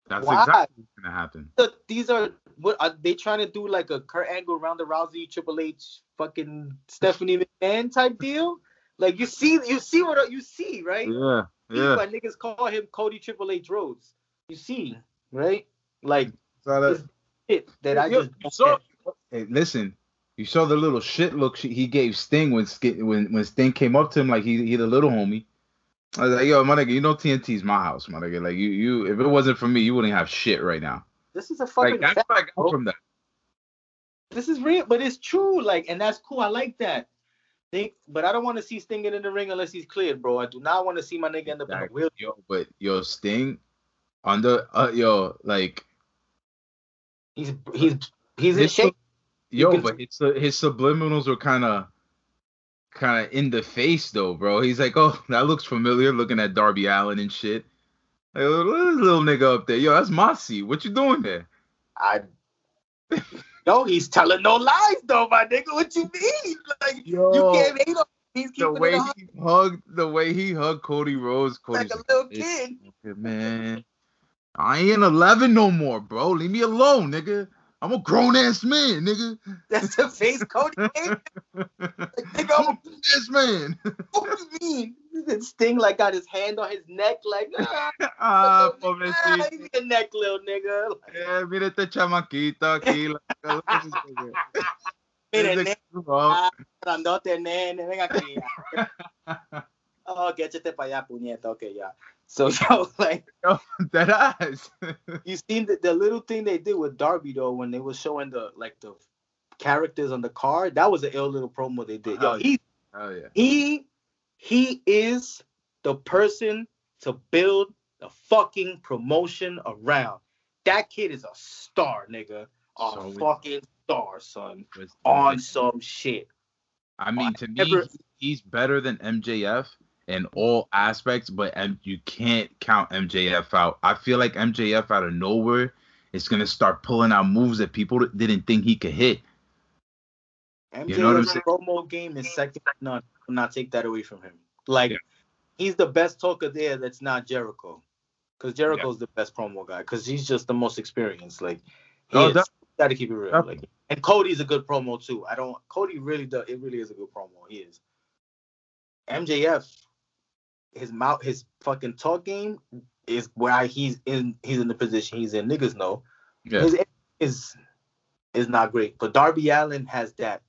That's Why? exactly what's gonna happen. the, these are what are they trying to do? Like a Kurt Angle, Ronda Rousey, Triple H, fucking Stephanie McMahon type deal? Like you see, you see what you see, right? Yeah, See yeah. why niggas call him Cody Triple H Rhodes. You see, right? Like So that- shit that I just you saw- hey, listen, you saw the little shit look he gave Sting when when when Sting came up to him like he he the little homie. I was like, yo, my nigga, you know TNT's my house, my nigga. Like you you if it wasn't for me, you wouldn't have shit right now. this is a fucking Like that's fact, what I got bro. from that. This is real, but it's true. Like, and that's cool. I like that. They, but I don't want to see Sting get in the ring unless he's cleared, bro. I do not want to see my nigga end up in a Exactly. wheel. Yo, but yo, Sting under uh yo, like He's he's he's in shape. Yo, can- but his his subliminals were kind of kind of in the face though, bro. He's like, oh, that looks familiar, looking at Darby Allin and shit. Like, oh, this little nigga up there. Yo, that's my seat. What you doing there? I. No, he's telling no lies though, my nigga. What you mean? Like Yo, you can't hate him. He's the way he hugged, the way he hugged Cody Rhodes, like a little "Hey, kid. man. I ain't 11 no more, bro. Leave me alone, nigga. I'm a grown ass man, nigga. That's the face Cody made. Like, nigga, I'm a grown ass man. what do you mean? And Sting like got his hand on his neck, like ah, ah, ah, pobrecito. your neck, little nigga. Eh, mira este chamaquito aquí. Look at this nigga. Mire, It's nene, bro. ah, grandote, nene, venga aquí. ya. Oh, que échate para allá, puñeta. Okay, yeah. So, yo, like, oh, That ass. you seen the, the little thing they did with Darby though when they was showing the like the characters on the card. That was an ill little promo they did. Yo, Oh, he oh yeah. he he is the person to build the fucking promotion around. That kid is a star, nigga. A So fucking star, son. On some shit. I mean, to me, he's better than MJF in all aspects, but you can't count MJF out. I feel like MJF out of nowhere is gonna start pulling out moves that people didn't think he could hit. MJF's You know what I'm saying? promo game is second to none. Do not take that away from him. Like Yeah. he's the best talker there. That's not Jericho, because Jericho's the best promo guy. Because he's just the most experienced. Like he Oh, is. def- gotta keep it real. definitely. Like and Cody's a good promo too. I don't. Cody really does. It really is a good promo. He is. MJF, his mouth, his fucking talk game is where he's in. He's in the position he's in. Niggas know Yeah. his is is not great. But Darby Allin has that.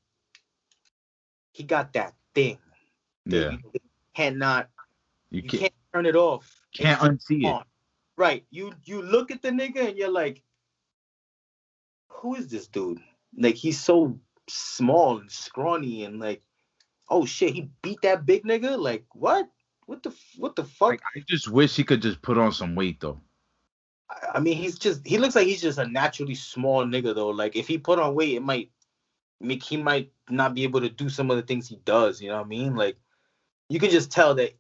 He got that thing. Yeah. You cannot. You You can't, can't turn it off. can't unsee it. on. Right. You you look at the nigga and you're like, who is this dude? Like he's so small and scrawny and like, oh shit, he beat that big nigga. Like what? What the what the fuck? Like, I just wish he could just put on some weight though. I- mean, he's just he looks like he's just a naturally small nigga though. Like if he put on weight, it might make he might not be able to do some of the things he does. You know what I mean? Like you can just tell that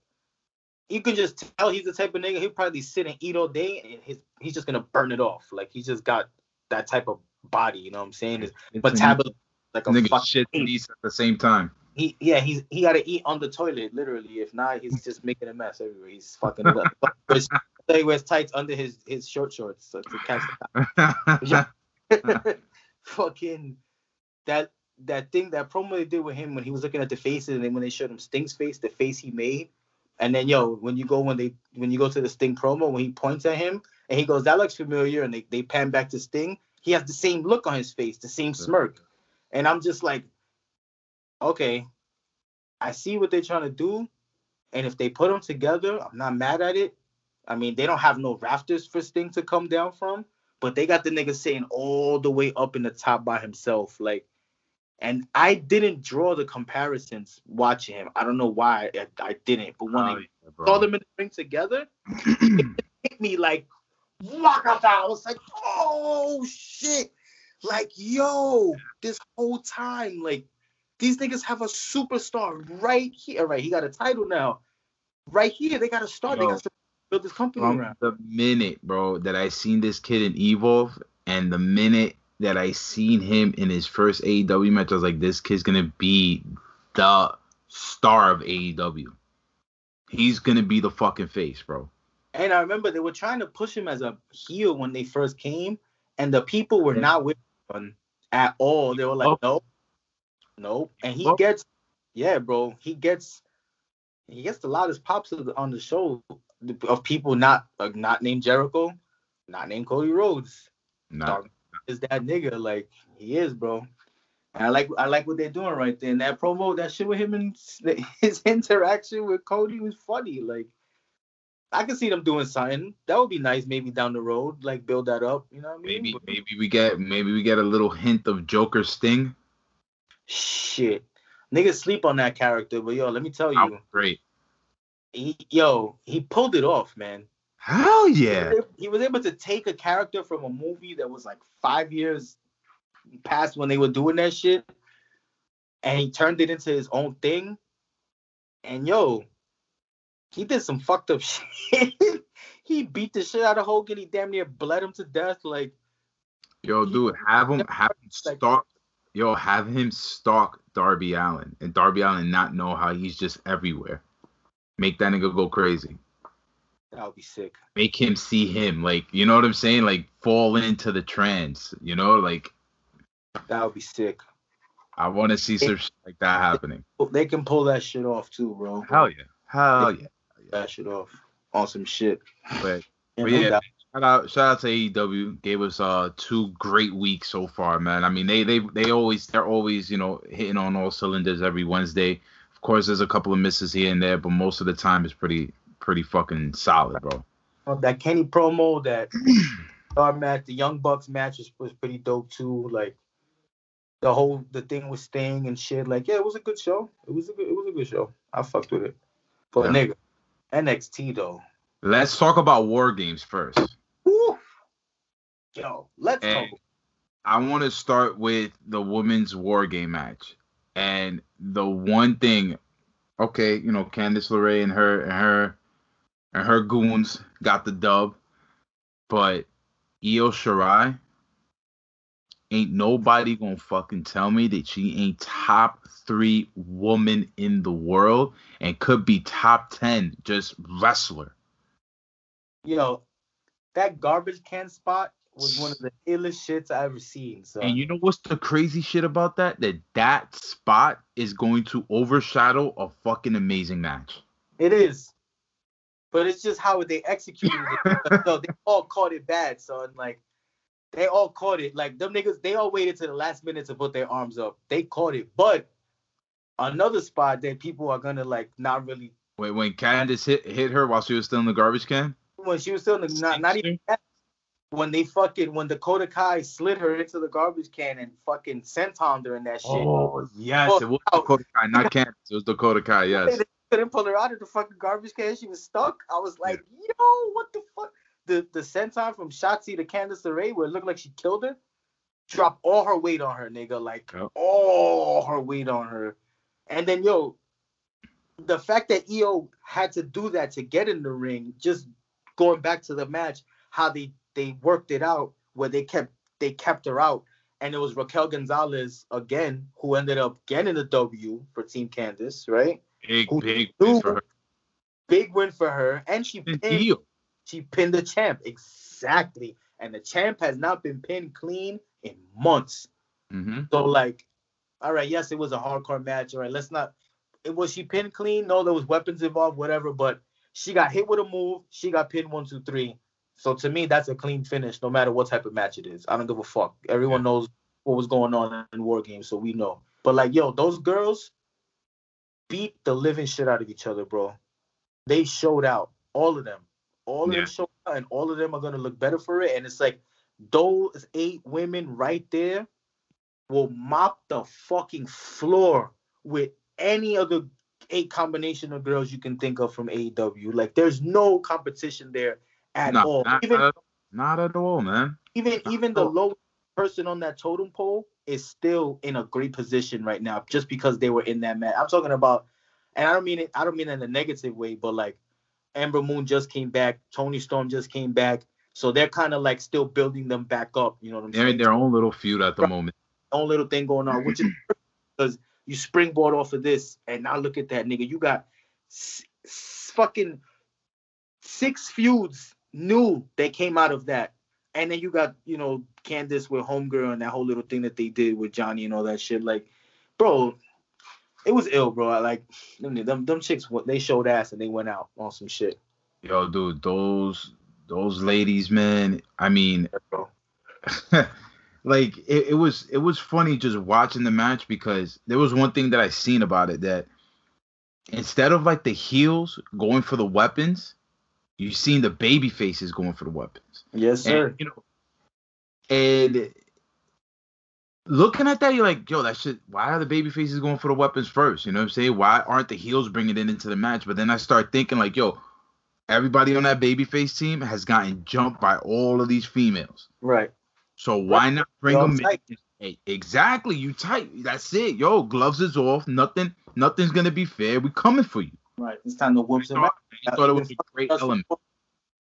you can just tell he's the type of nigga he'll probably sit and eat all day and his he's just gonna burn it off. Like he's just got that type of body. You know what I'm saying? His metabolism like a Nigga fucking shit and eats at the same time. He yeah he's he got to eat on the toilet literally. If not, he's just making a mess everywhere. He's fucking. wears, he wears tights under his his short shorts so to catch the fucking that that thing that promo they did with him when he was looking at the faces and then when they showed him Sting's face, the face he made, and then yo, when you go when they when you go to the Sting promo when he points at him and he goes, That looks familiar, and they, they pan back to Sting, he has the same look on his face, the same smirk. And I'm just like, okay, I see what they're trying to do. And if they put them together, I'm not mad at it. I mean, they don't have no rafters for Sting to come down from, but they got the nigga sitting all the way up in the top by himself. Like, and I didn't draw the comparisons watching him. I don't know why I, I didn't, but when Oh, I yeah, saw them in the ring together, it hit me like, waka I was like, oh shit. Like, yo, this whole time, like, these niggas have a superstar right here. Right, he got a title now. Right here, they got to start. They got to build this company From around. the minute, bro, that I seen this kid in Evolve, and the minute that I seen him in his first AEW match, I was like, this kid's gonna be the star of AEW. He's gonna be the fucking face, bro. And I remember they were trying to push him as a heel when they first came, and the people were Yeah. not with him at all. They were like, Oh. nope, nope. And he Oh. gets, yeah, bro, he gets, he gets the loudest pops of the, on the show of people not uh, not named Jericho, not named Cody Rhodes. Nah, is that nigga like he is, bro. And I like I like what they're doing right there. And that promo, that shit with him and his interaction with Cody was funny. Like I can see them doing something. That would be nice, maybe down the road, like build that up. You know what I mean? maybe maybe we get maybe we get a little hint of Joker Sting. Shit, niggas sleep on that character. But yo, let me tell you, was great. he, yo, he pulled it off, man. Hell yeah. He was able to take a character from a movie that was like five years past when they were doing that shit, and he turned it into his own thing. And yo, he did some fucked up shit. he beat the shit out of Hogan. He damn near bled him to death. Like, Yo, dude, have him have him stalk. Yo, have him stalk Darby Allin, and Darby Allin not know how he's just everywhere. Make that nigga go crazy. that would be sick. Make him see him, like you know what I'm saying, like fall into the trance. You know, like That would be sick. I want to see some shit like that happening. They can pull that shit off too, bro. Hell yeah, hell yeah. That shit off on some shit. But Yeah, But yeah, doubt. Shout out, shout out to AEW. Gave us uh two great weeks so far, man. I mean, they they they always they're always you know hitting on all cylinders every Wednesday. Of course, there's a couple of misses here and there, but most of the time it's pretty pretty fucking solid, bro. Uh, that Kenny promo, that our match, the Young Bucks match was, was pretty dope too. Like the whole the thing with Sting and shit. Like yeah, it was a good show. It was a good it was a good show. I fucked with it. But Yeah. nigga, NXT though. Let's talk about War Games first. Yo, let's And talk. I want to start with the women's War Game match, and the one thing, okay, you know, Candice LeRae and her and her and her goons got the dub, but Io Shirai ain't nobody gonna fucking tell me that she ain't top three woman in the world and could be top ten just wrestler. Yo, that garbage can spot was one of the illest shits I ever seen. So And you know what's the crazy shit about that? That that spot is going to overshadow a fucking amazing match. it is. But it's just how they executed it. so they all caught it bad, son. Like they all caught it. Like them niggas, they all waited to the last minute to put their arms up. They caught it. But another spot that people are gonna like not really Wait, when Candice hit hit her while she was still in the garbage can? when she was still in the not, not even that, when they fucking when Dakota Kai slid her into the garbage can and fucking sentoned her in that shit. Oh yes, Oh, it was. Dakota Kai, not Candice. It was Dakota Kai. Yes. They couldn't pull her out of the fucking garbage can. She was stuck. I was like, yo, what the fuck? The the senton from Shotzi to Candice LeRae, where it looked like she killed her, dropped all her weight on her, nigga. Like Yep. all her weight on her. And then yo, the fact that Io had to do that to get in the ring, just going back to the match, how they they worked it out where they kept they kept her out. And it was Raquel Gonzalez again who ended up getting the W for Team Candice, right? Big, Who- big win for her. big win for her, and she pinned, Io. she pinned the champ exactly, and the champ has not been pinned clean in months. hmm So like, all right, yes, it was a hardcore match. All right, let's not. It was she pinned clean? No, there was weapons involved, whatever. But she got hit with a move. She got pinned one, two, three. So to me, that's a clean finish, no matter what type of match it is. I don't give a fuck. Everyone knows what was going on in War Games, so we know. But like, yo, those girls beat the living shit out of each other, bro. They showed out, all of them. All of Yeah. them showed out, and all of them are gonna look better for it. And it's like those eight women right there will mop the fucking floor with any other eight combination of girls you can think of from AEW. Like there's no competition there at Not, all. not, Even at, not at all, man. even not even the all. low person on that totem pole is still in a great position right now just because they were in that match. I'm talking about and I don't mean it I don't mean it in a negative way, but like Ember Moon just came back, Toni Storm just came back. So they're kind of like still building them back up, you know what I'm They're saying? in their own little feud at the moment. own little thing going on, which is because you springboard off of this, and now look at that nigga. You got s- s- fucking six feuds new that came out of that, and then you got you know Candice with Homegirl and that whole little thing that they did with Johnny and all that shit. Like, bro, it was ill, bro. I like them, them, them chicks. They showed ass and they went out on some shit, Yo, dude, those those ladies, man. I mean, like it, it was it was funny just watching the match because there was one thing that I seen about it that instead of like the heels going for the weapons, you seen the baby faces going for the weapons. Yes, sir. And, you know, and looking at that, you're like, yo, that shit. Why are the baby faces going for the weapons first? You know what I'm saying? Why aren't the heels bringing it into the match? But then I start thinking like, yo, everybody on that babyface team has gotten jumped by all of these females. right. So why not bring them in? Hey, exactly, you tight. That's it. Yo, gloves is off. Nothing, nothing's gonna be fair. We coming for you. Right. It's time to whoop I some thought, I thought it was a great element.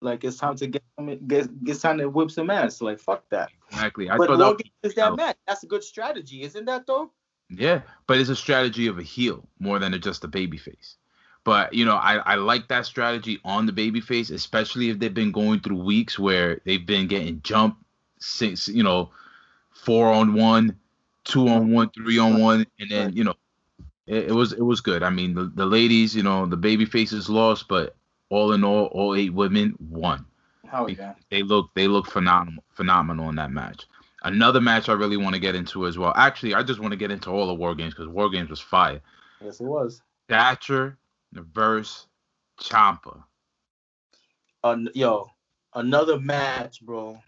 Like it's time to get get it's time to whip some ass. Like fuck that. Exactly. I but thought that was, is that match. That's a good strategy, isn't that though? yeah, but it's a strategy of a heel more than just a baby face. But you know, I, I like that strategy on the baby face, especially if they've been going through weeks where they've been getting jumped since you know, four on one, two on one, three on one, and then you know, it, it was it was good. I mean, the, the ladies, you know, the baby faces lost, but all in all, all eight women won. Hell yeah. They look they look phenomenal phenomenal in that match. Another match I really want to get into as well. Actually, I just want to get into all the war games because war games was fire. Yes, it was. Thatcher versus Ciampa. Uh, yo, another match, bro,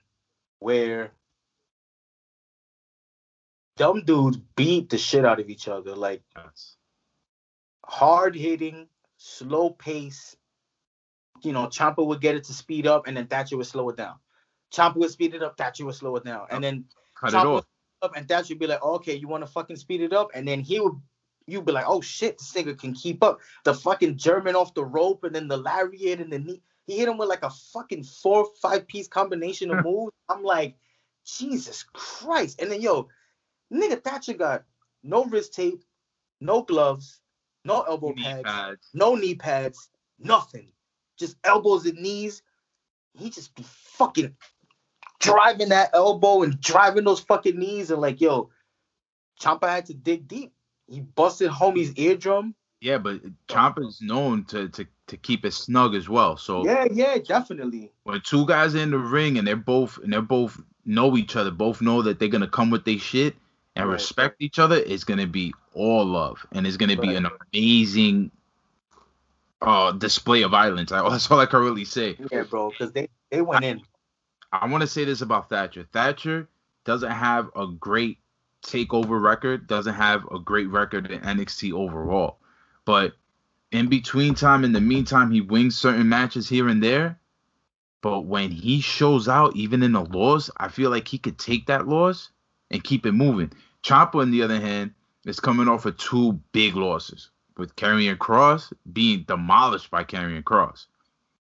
where dumb dudes beat the shit out of each other. Like Yes. hard hitting, slow pace. You know, Ciampa would get it to speed up, and then Thatcher would slow it down. Ciampa would speed it up, Thatcher would slow it down, and then Cut it off. would up, and Thatcher would be like, oh, "Okay, you want to fucking speed it up?" And then he would, you'd be like, "Oh shit, this nigga can keep up." The fucking German off the rope, and then the lariat, and the knee. He hit him with like a fucking four, five piece combination of moves. I'm like, Jesus Christ! And then yo, nigga Thatcher got no wrist tape, no gloves, no elbow Knee pads, pads. no knee pads, nothing. Just elbows and knees. He just be fucking driving that elbow and driving those fucking knees and like, yo, Ciampa had to dig deep. He busted homie's eardrum. Yeah, but Ciampa's known to, to to keep it snug as well. So Yeah, yeah, definitely. when two guys are in the ring and they're both and they're both know each other, both know that they're gonna come with their shit and Right. respect each other, it's gonna be all love and it's gonna be an amazing uh display of violence. I, that's all I can really say. Yeah, bro, because they they went in. I want to say this about Thatcher. Thatcher doesn't have a great takeover record, doesn't have a great record in NXT overall. But in between time, in the meantime, he wins certain matches here and there. But when he shows out, even in a loss, I feel like he could take that loss and keep it moving. Ciampa, on the other hand, is coming off of two big losses, with Karrion Kross being demolished by Karrion Kross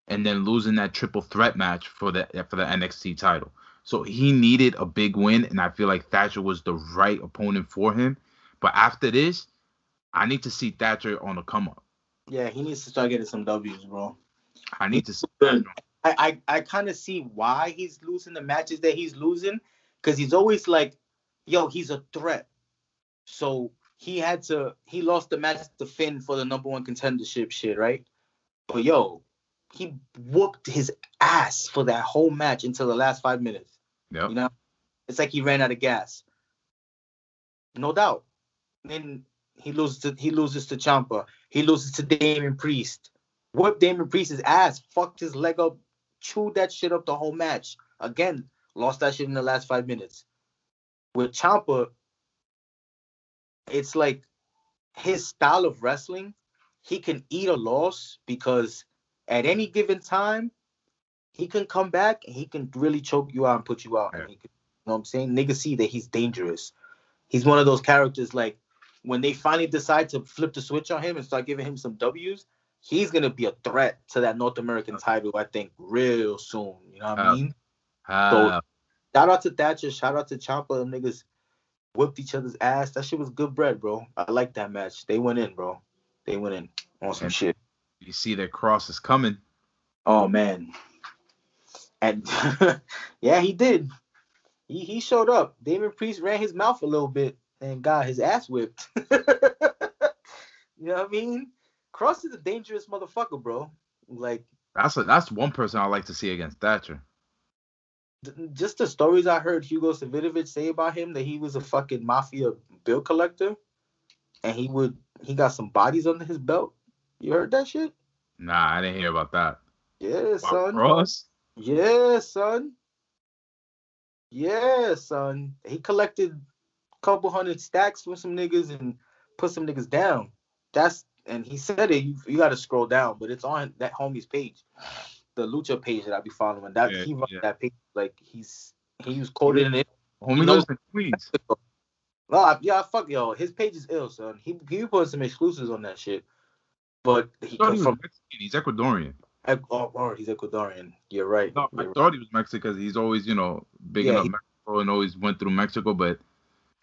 and then losing that triple threat match for the for the NXT title. So he needed a big win, and I feel like Thatcher was the right opponent for him. But after this, I need to see Thatcher on the come up. Yeah, he needs to start getting some W's, bro. I need to see. Good. I I, I kind of see why he's losing the matches that he's losing, because he's always like, yo, he's a threat. So he had to he lost the match to Finn for the number one contendership shit, right? But yo, he whooped his ass for that whole match until the last five minutes. Yep. You know, it's like he ran out of gas. No doubt. Then he loses to he loses to Ciampa. He loses to Damian Priest. Whipped Damian Priest's ass, fucked his leg up, chewed that shit up the whole match. Again, lost that shit in the last five minutes. With Ciampa, it's like his style of wrestling, he can eat a loss because at any given time, he can come back and he can really choke you out and put you out. Can, you know what I'm saying? Niggas see that he's dangerous. He's one of those characters like when they finally decide to flip the switch on him and start giving him some W's, he's gonna be a threat to that North American title, I think, real soon. You know what I Uh, mean? Shout out to Thatcher, shout out to Ciampa, them niggas whipped each other's ass. That shit was good bread, bro. I like that match. They went in, bro. They went in on some shit. you see that Kross is coming. Oh man. And yeah, he did. He he showed up. Damian Priest ran his mouth a little bit and got his ass whipped. you know what I mean? Kross is a dangerous motherfucker, bro. Like That's a, that's one person I like to see against Thatcher. Just the stories I heard Hugo Savinovich say about him that he was a fucking mafia bill collector and he would he got some bodies under his belt. You heard that shit? Nah, I didn't hear about that. Yeah, Wow, son. Ross. Yeah, son. Yeah, son. He collected a couple hundred stacks from some niggas and put some niggas down. That's and he said it. You, you got to scroll down, but it's on that homie's page, the Lucha page that I be following. That Yeah, he runs yeah. that page like he's he was quoted in it. Homie You know- lives in Queens. No, I, yeah, fuck yo. His page is ill, son. He he put some exclusives on that shit. But he he from Mexican. He's Ecuadorian. oh, oh, he's Ecuadorian. You're right. No, I You're thought he was Mexican because he's always, you know, big Yeah, enough he- Mexico and always went through Mexico, but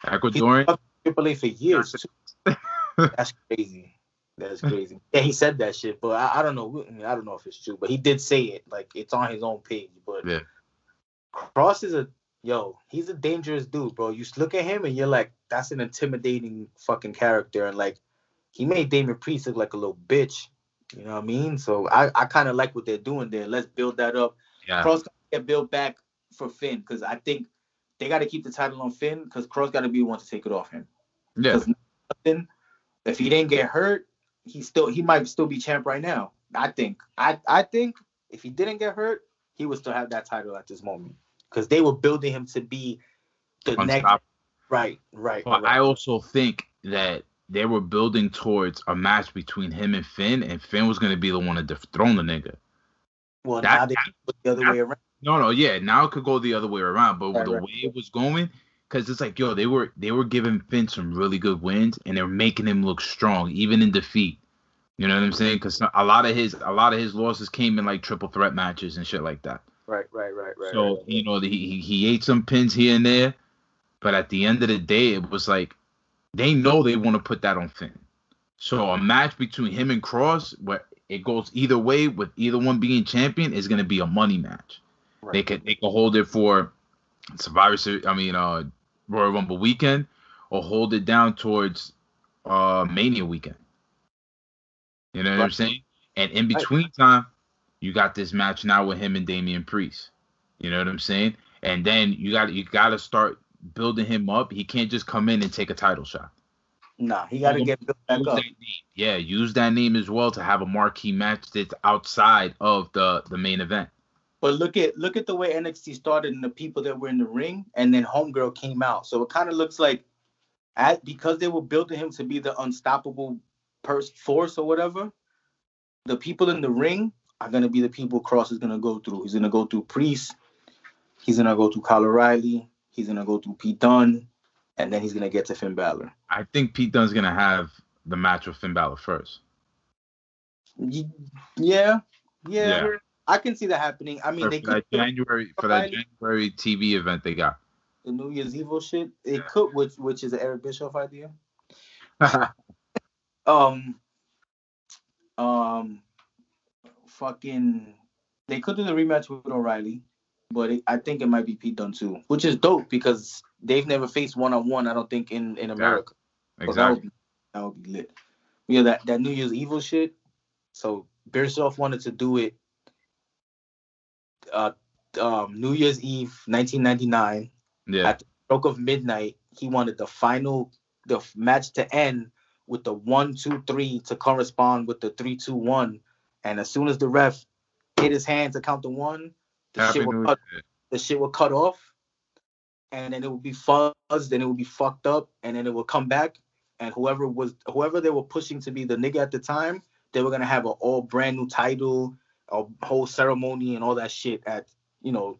Ecuadorian. Triple A for years. That's crazy. That's crazy. Yeah, he said that shit, but I, I don't know. I, don't know if it's true, but he did say it. Like it's on his own page. But Yeah. Kross is a yo. He's a dangerous dude, bro. You look at him and you're like, that's an intimidating fucking character, and like he made Damian Priest look like a little bitch. You know what I mean? So I, I kind of like what they're doing there. Let's build that up. Yeah. Kross get built back for Finn because I think they got to keep the title on Finn because Kross got to be the one to take it off him. Yeah. nothing, if he didn't get hurt, he still he might still be champ right now. I think. I I think if he didn't get hurt, he would still have that title at this moment because they were building him to be the next. Right, right. But right. I also think that they were building towards a match between him and Finn, and Finn was gonna be the one to dethrone the nigga. well, that- now they put the other that- way around. No, no, yeah. Now it could go the other way around, but Right, the right. way it was going, because it's like, yo, they were they were giving Finn some really good wins, and they're making him look strong, even in defeat. You know what I'm saying? Because a lot of his a lot of his losses came in like triple threat matches and shit like that. Right, right, right, right. so right. you know, he he- he ate some pins here and there, but at the end of the day, it was like they know they want to put that on Finn. So a match between him and Kross, where it goes either way, with either one being champion, is gonna be a money match. Right. They could they could hold it for Survivor Series. I mean, uh, Royal Rumble weekend, or hold it down towards uh Mania weekend. You know what I'm saying? And in between time, you got this match now with him and Damian Priest. You know what I'm saying? And then you got you got to start building him up. He can't just come in and take a title shot. Nah, he got to get built back up. Yeah, use that name as well to have a marquee match that's outside of the the main event. But look at look at the way NXT started and the people that were in the ring, and then Homegirl came out. So it kind of looks like, at because they were building him to be the unstoppable pers- force or whatever. The people in the ring are gonna be the people Kross is gonna go through. He's gonna go through Priest. He's gonna go through Kyle O'Reilly. He's gonna go through Pete Dunne, and then he's gonna get to Finn Balor. I think Pete Dunne's gonna have the match with Finn Balor first. Yeah, yeah, Yeah. I can see that happening. I mean, For, they for that could January for that January TV event they got. the New Year's Evil shit. It could, which which is an Eric Bischoff idea. Um, um, fucking, they could do the rematch with O'Reilly, but it, I think it might be Pete Dunne too, which is dope because they've never faced one on one. I don't think in in America. So that would exactly. be that would be lit. Yeah, that that New Year's Evil shit. So Bischoff wanted to do it. Uh, um, New Year's Eve, 1999 Yeah. at the stroke of midnight, he wanted the final the match to end with the one, two, three to correspond with the three, two, one. And as soon as the ref hit his hand to count the one, the Happy shit would cut, Year. the shit would cut off, and then it would be fuzzed, and it would be fucked up, and then it would come back. And whoever was whoever they were pushing to be the nigga at the time, they were gonna have an all brand new title, a whole ceremony, and all that shit at you know,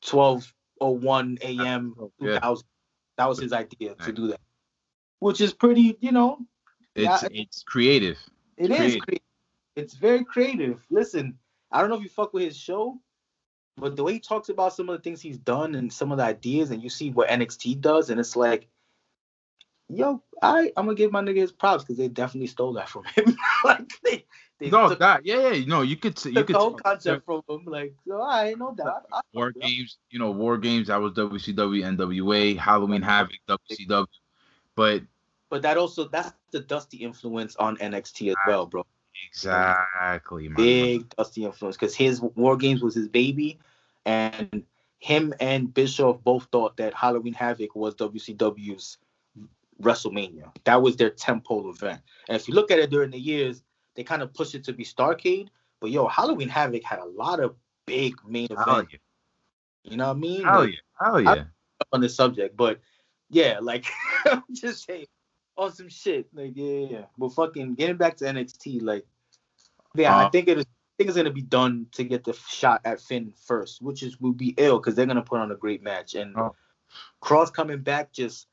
twelve oh one a.m. Oh, yeah. 2000. That was his idea to do that, which is pretty, you know, It's Yeah, it's creative. it is Creative. creative. It's very creative. Listen, I don't know if you fuck with his show, but the way he talks about some of the things he's done and some of the ideas, and you see what NXT does, and it's like, yo, I I'm gonna give my nigga his props because they definitely stole that from him. like they, they No, took, that yeah, yeah. No, you could s- you could the whole concept from him. Like, so I know that. I, War games, you know, war games. That was WCW, NWA, Halloween Havoc, WCW. But but that also that's the Dusty influence on NXT as well, bro. exactly, man. big Dusty influence because his War Games was his baby, and him and Bischoff both thought that Halloween Havoc was WCW's WrestleMania. That was their temple event. And if you look at it during the years, they kind of pushed it to be Starcade. But yo, Halloween Havoc had a lot of big main events. You know what I mean? Oh Like, yeah, hell yeah. on the subject, but yeah, like I'm just saying awesome shit. Like, yeah, yeah, yeah. But fucking getting back to NXT, like, yeah, I Uh, think it is. I think it's gonna be Dunne to get the shot at Finn first, which is will be ill because they're gonna put on a great match. And Oh. Kross coming back just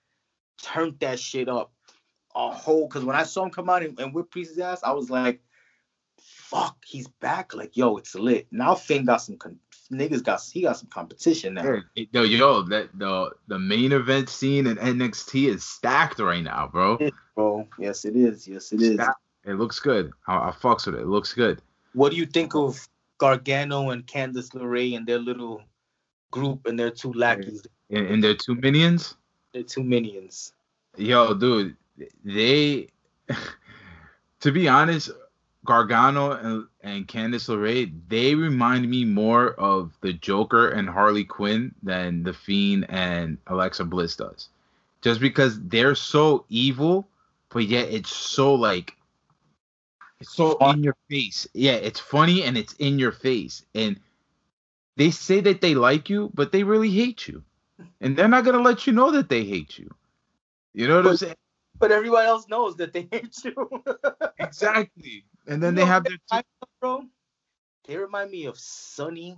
turned that shit up a whole. Because when I saw him come out and, and whip Priest's ass, I was like, "Fuck, he's back!" Like, yo, it's lit. Now Finn got some con- niggas got he got some competition now. Yo, yo, that the the main event scene in NXT is stacked right now, bro. Bro, yes, it is. Yes, it is. It looks good. I, I fucks with it. It looks good. What do you think of Gargano and Candice LeRae and their little group and their two lackeys, And, and their two minions. their two minions? Yo, dude, they. to be honest, Gargano and, and Candice LeRae, they remind me more of the Joker and Harley Quinn than the Fiend and Alexa Bliss does. Just because they're so evil, but yet it's so like it's so in your face. Yeah, it's funny and it's in your face. And they say that they like you, but they really hate you. And they're not gonna let you know that they hate you. You know what I'm saying? But everyone else knows that they hate you. Exactly. And then You they have their they remind me of, bro. They remind me of Sunny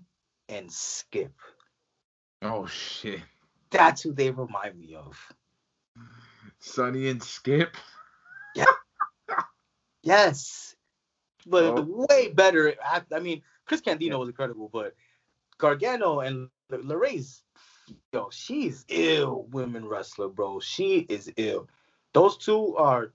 and Skip. oh shit. That's who they remind me of. Sunny and Skip. Yeah. yes, but Oh. way better. I, I mean, Chris Candido was incredible, but Gargano and L- yo, she's ill women wrestler, bro. She is ill. Those two are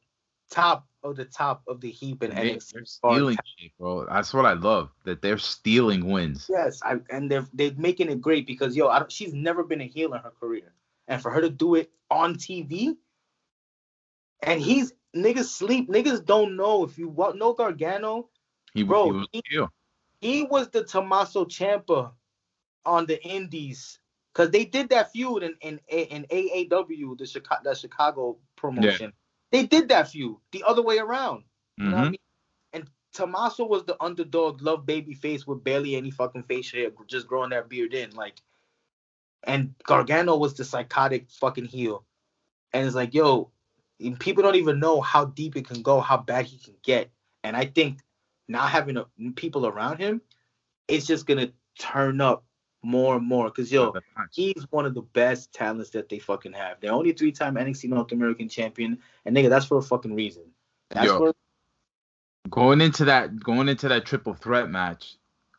top of the top of the heap in They, NXT. they're stealing shit, bro. That's what I love. That they're stealing wins. Yes, I, and they're they're making it great because yo, I don't, she's never been a heel in her career, and for her to do it on TV, and he's niggas sleep, niggas don't know if you want no Gargano, He, Bro, he was he- he was the Tommaso Ciampa on the Indies because they did that feud in in, in AAW, the Chicago the Chicago promotion. They did that feud the other way around. You know what I Mhm. mean? And Tommaso was the underdog, love baby face with barely any fucking face hair, just growing that beard in. Like, and Gargano was the psychotic fucking heel. And it's like, yo, and people don't even know how deep it can go, how bad he can get. And I think not having a, people around him, it's just gonna turn up more and more. Cause yo, he's one of the best talents that they fucking have. They're only three-time NXT North American champion, and nigga, that's for a fucking reason. That's Yo. for going into that going into that triple threat match,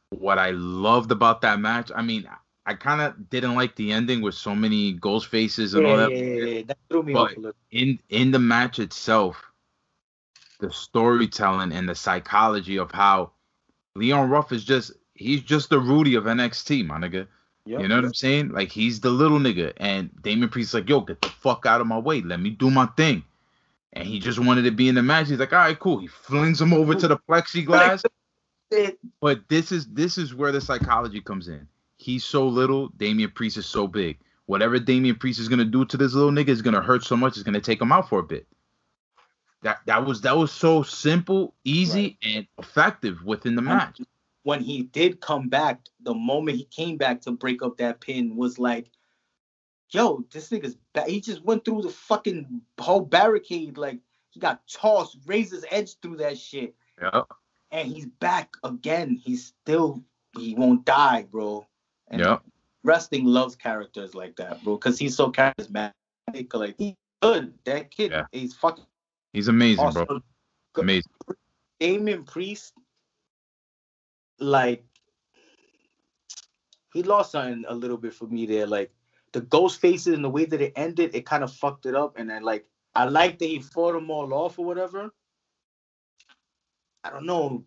what I loved about that match, I mean, I kind of didn't like the ending with so many ghost faces and yeah, all that. yeah, yeah. That threw me But- off a little. In in the match itself, the storytelling and the psychology of how Leon Ruff is just he's just the Rudy of NXT, my nigga. Yep. You know what I'm saying? Like he's the little nigga, and Damian Priest's like, "Yo, get the fuck out of my way. Let me do my thing." And he just wanted to be in the match. He's like, "All right, cool." He flings him over to the plexiglass. But this is this is where the psychology comes in. He's so little, Damian Priest is so big. Whatever Damian Priest is gonna do to this little nigga is gonna hurt so much, it's gonna take him out for a bit. That that was that was so simple, easy, and effective within the match. When he did come back, the moment he came back to break up that pin was like, yo, this nigga's back. He just went through the fucking whole barricade. Like he got tossed, raised his edge through that shit, Yeah, and he's back again. He's still he won't die, bro. And yeah. wrestling loves characters like that, bro, because he's so charismatic. Like he's good. That kid, Yeah. he's fucking He's amazing, awesome. bro. Amazing. Damian Priest, like he lost something a little bit for me there. Like the ghost faces and the way that it ended, it kind of fucked it up. And then like I like that he fought them all off or whatever. I don't know.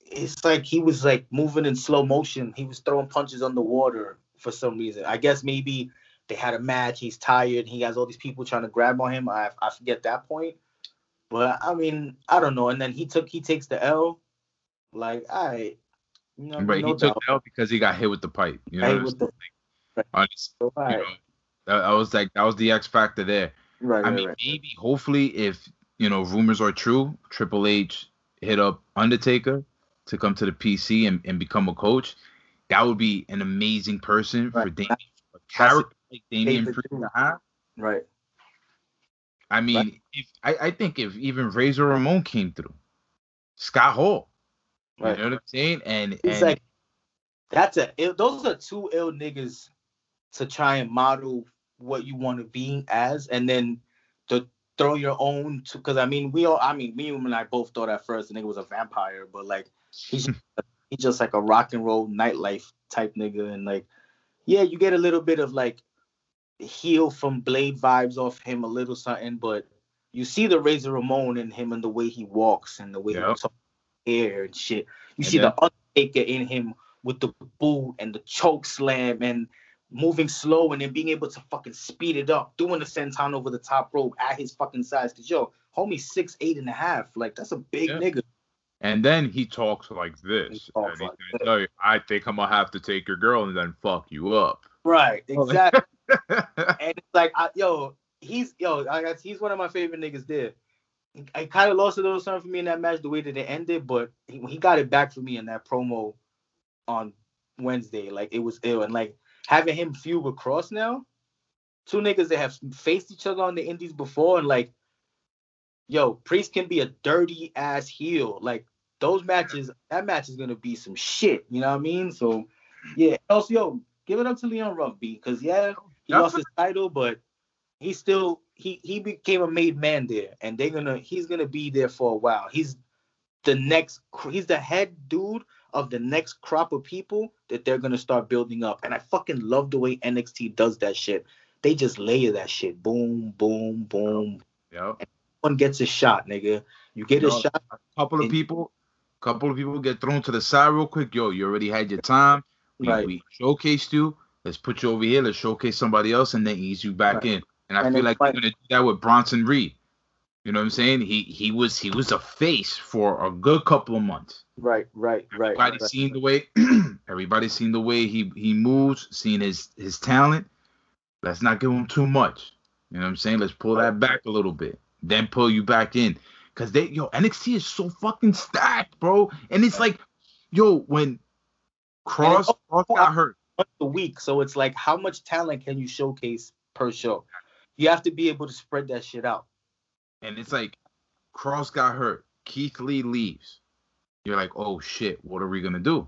It's like he was like moving in slow motion. He was throwing punches on the water for some reason. I guess maybe they had a match. He's tired. He has all these people trying to grab on him. I I forget that point. But I mean, I don't know. And then he took he takes the L. Like, all right. You know, But no he took doubt. the L because he got hit with the pipe. You know, I'm with the- saying? Honest- all you know, that, that was like that was the X factor there. right, I right, mean, right. maybe, hopefully, if you know rumors are true, Triple H hit up Undertaker to come to the PC and, and become a coach. That would be an amazing person for Right. Damian, a character like Damian David Priest too. to have. right. I mean, Right. if I, I think if even Razor Ramon came through, Scott Hall, Right. you know what I'm saying? And It's and like that's a ill, those are two ill niggas to try and model what you want to be as, and then to throw your own. Because I mean, we all, I mean, me and I both thought at first the nigga was a vampire, but like he's just, he's just like a rock and roll nightlife type nigga, and like yeah, you get a little bit of like heel from Blade vibes off him, a little something, but you see the Razor Ramon in him and the way he walks and the way Yep. he talks hair and shit. You And see then- the Undertaker in him with the boot and the choke slam and moving slow and then being able to fucking speed it up, doing the senton over the top rope at his fucking size. Cause yo, homie six eight and a half. Like that's a big Yeah. nigga. And then he talks like this. Talks and he's like gonna tell you, I think I'm gonna have to take your girl and then fuck you up. Right, exactly. and it's like, I, yo, he's yo, I guess he's one of my favorite niggas there. I kind of lost a little something for me in that match, the way that it ended, but he, he got it back for me in that promo on Wednesday. Like it was ill, and like having him feud with Kross now, two niggas that have faced each other on the Indies before, and like, yo, Priest can be a dirty ass heel. Like those matches, that match is gonna be some shit. You know what I mean? So yeah. Also, yo, give it up to Leon Ruff, B, because yeah, he lost his title, but he still he he became a made man there, and they're gonna he's gonna be there for a while. He's the next he's the head dude of the next crop of people that they're gonna start building up. And I fucking love the way NXT does that shit. They just layer that shit. Boom, boom, boom. Yep. One gets a shot, nigga. You get You a shot. A couple of people, couple of people get thrown to the side real quick. Yo, you already had your time. We, Right. we showcased you. Let's put you over here. Let's showcase somebody else and then ease you back Right. in. And I And feel like like- we're gonna do that with Bronson Reed. You know what I'm saying? He he was he was a face for a good couple of months. Right, right, right. Everybody's right. seen the way everybody's seen the way he he moves, seen his his talent. Let's not give him too much. You know what I'm saying? Let's pull that back a little bit. Then pull you back in. Cause they yo, NXT is so fucking stacked, bro. And it's like, yo, when Kross, Kross got hurt. a week. So it's like, how much talent can you showcase per show? You have to be able to spread that shit out. And it's like Kross got hurt. Keith Lee leaves. You're like, oh shit, what are we gonna do?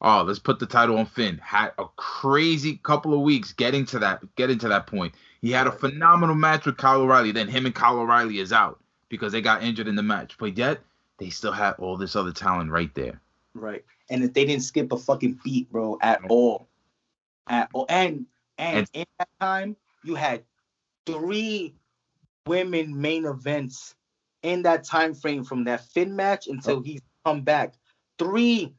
Oh, let's put the title on Finn. Had a crazy couple of weeks getting to that, getting to that point. He had a phenomenal match with Kyle O'Reilly. Then him and Kyle O'Reilly is out because they got injured in the match. But yet they still had all this other talent right there. Right. And if they didn't skip a fucking beat, bro, at all. At all. And and And- in that time, you had three women main events in that time frame from that Finn match until oh. he's come back. Three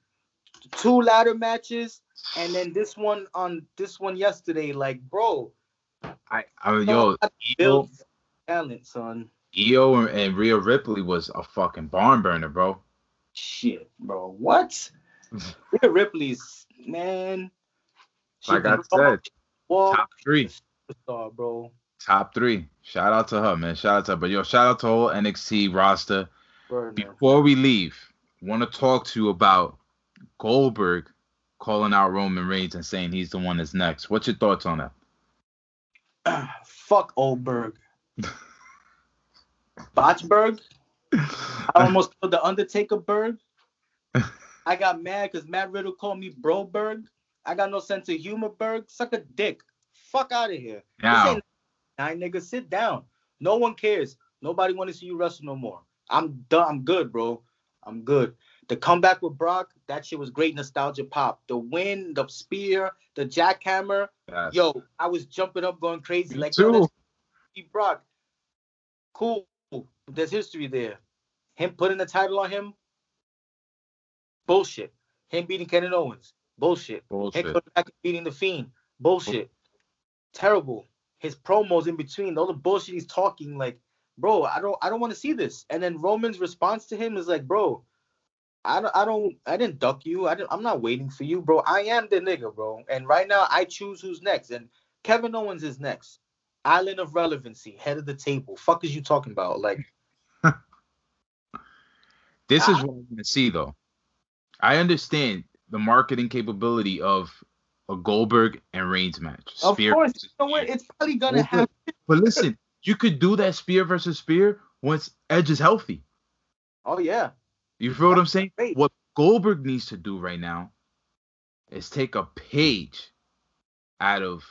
two ladder matches and then this one on this one yesterday. Like, bro, I, I yo, how to Io, build talent, son. Io and, and Rhea Ripley was a fucking barn burner, bro. Shit, bro. What? Rhea Ripley's man. Like I said, top three. Superstar, bro. Top three. Shout out to her, man. Shout out to her. But yo, shout out to whole NXT roster. Burner. Before we leave, want to talk to you about Goldberg calling out Roman Reigns and saying he's the one that's next. What's your thoughts on that? Fuck Oldberg. Botchberg. I almost called the Undertaker Berg. I got mad because Matt Riddle called me Broberg. I got no sense of humor, Berg. Suck a dick. Fuck out of here. Now, nine niggas. Sit down. No one cares. Nobody want to see you wrestle no more. I'm done. I'm good, bro. I'm good. The comeback with Brock, that shit was great nostalgia pop. The win, the spear, the jackhammer. yes. Yo, I was jumping up, going crazy. Me like, too. yo, Brock. Cool. There's history there. Him putting the title on him. Bullshit. Him beating Kevin Owens. Bullshit. Him coming back and beating the Fiend. Bullshit. Terrible. His promos in between, all the bullshit he's talking, like, bro, I don't, I don't want to see this. And then Roman's response to him is like, bro, I don't, I don't, I didn't duck you. I didn't, I'm not waiting for you, bro. I am the nigga, bro. And right now, I choose who's next. And Kevin Owens is next. Island of relevancy, head of the table. Fuck is you talking about? Like, This is Ah. what I'm gonna see though. I understand the marketing capability of a Goldberg and Reigns match. of Spear course, you know what? It's probably gonna happen. But listen, you could do that spear versus spear once Edge is healthy. Oh yeah, You feel what I'm saying? great. What Goldberg needs to do right now is take a page out of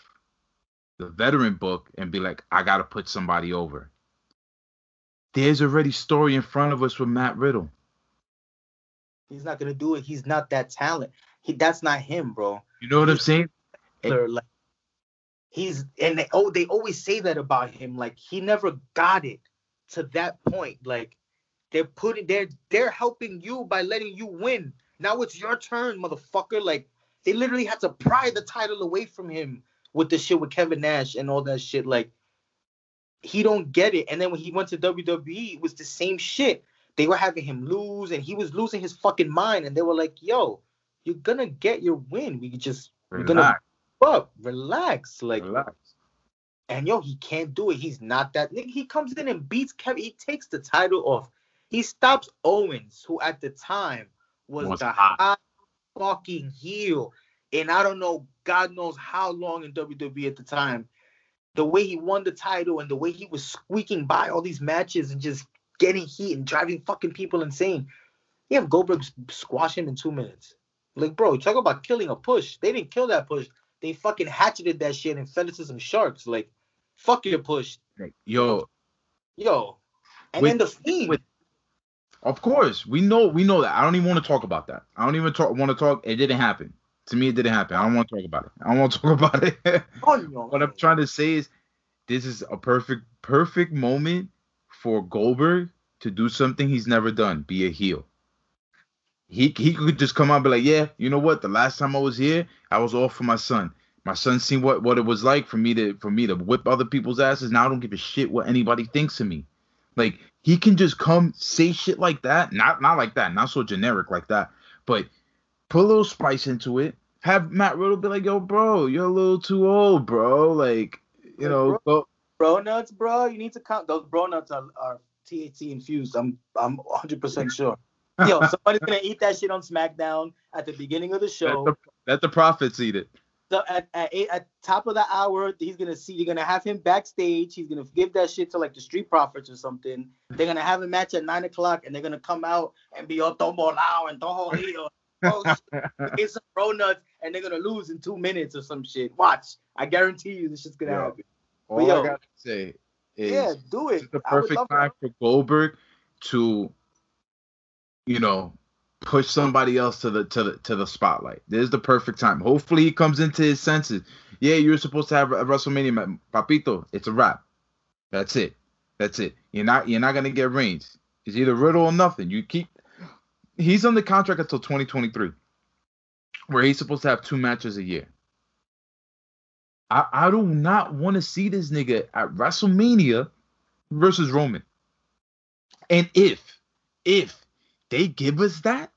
the veteran book and be like, I gotta put somebody over. There's already story in front of us with Matt Riddle. he's not gonna do it. He's not that talent. He, that's not him, bro. You know what I'm saying? Like he's and they, oh they always say that about him. Like he never got it to that point. Like they're putting they're they're helping you by letting you win. Now it's your turn motherfucker. Like they literally had to pry the title away from him with the shit with Kevin Nash and all that shit. Like he don't get it. And then when he went to WWE it was the same shit. They were having him lose, and he was losing his fucking mind. And they were like, "Yo, you're gonna get your win. We just we're gonna Relax. up, relax, like." Relax. And yo, he can't do it. He's not that nigga. He comes in and beats Kevin. He takes the title off. He stops Owens, who at the time was, Was the hot. hot fucking heel. And I don't know, God knows how long in WWE at the time. The way he won the title and the way he was squeaking by all these matches and just getting heat and driving fucking people insane. You have Goldberg squash him in two minutes. Like, bro, talk about killing a push. They didn't kill that push. They fucking hatcheted that shit and fed it to some sharks. Like, fuck your push. Yo, Yo. And With- then the fiend. with- of course, we know we know that. I don't even want to talk about that. I don't even talk want to talk. It didn't happen. To me, it didn't happen. I don't want to talk about it. I don't want to talk about it. Oh, no. what I'm trying to say is, this is a perfect perfect moment for Goldberg to do something he's never done. Be a heel. He he could just come out and be like, yeah, you know what? The last time I was here, I was all for my son. My son seen what what it was like for me to for me to whip other people's asses. Now I don't give a shit what anybody thinks of me. Like he can just come say shit like that. Not not like that. Not so generic like that. But put a little spice into it. Have Matt Riddle be like, yo, bro, you're a little too old, bro. Like, you know, go, bro nuts, bro. You need to count those bro nuts are, are THC infused. I'm I'm 100 percent sure. Yo, somebody's gonna eat that shit on SmackDown at the beginning of the let show. the, let the Profits eat it. So at at, eight, at top of the hour, he's gonna see. You're gonna have him backstage. He's gonna give that shit to like the Street Profits or something. They're gonna have a match at nine o'clock, and they're gonna come out and be all tombo lao and toho heel. Oh. Get some bro nuts, and they're gonna lose in two minutes or some shit. Watch, I guarantee you, this shit's gonna Yo, happen. All yo, I gotta say is Yeah, do it. it's the perfect time for Goldberg to, you know, push somebody else to the to the to the spotlight. This is the perfect time. Hopefully he comes into his senses. Yeah, you're supposed to have a WrestleMania, Papito. It's a wrap. That's it. That's it. You're not you're not gonna get Reigns. It's either Riddle or nothing. You keep. He's on the contract until 2023, where he's supposed to have two matches a year. I, I do not want to see this nigga at WrestleMania versus Roman. And if, if they give us that,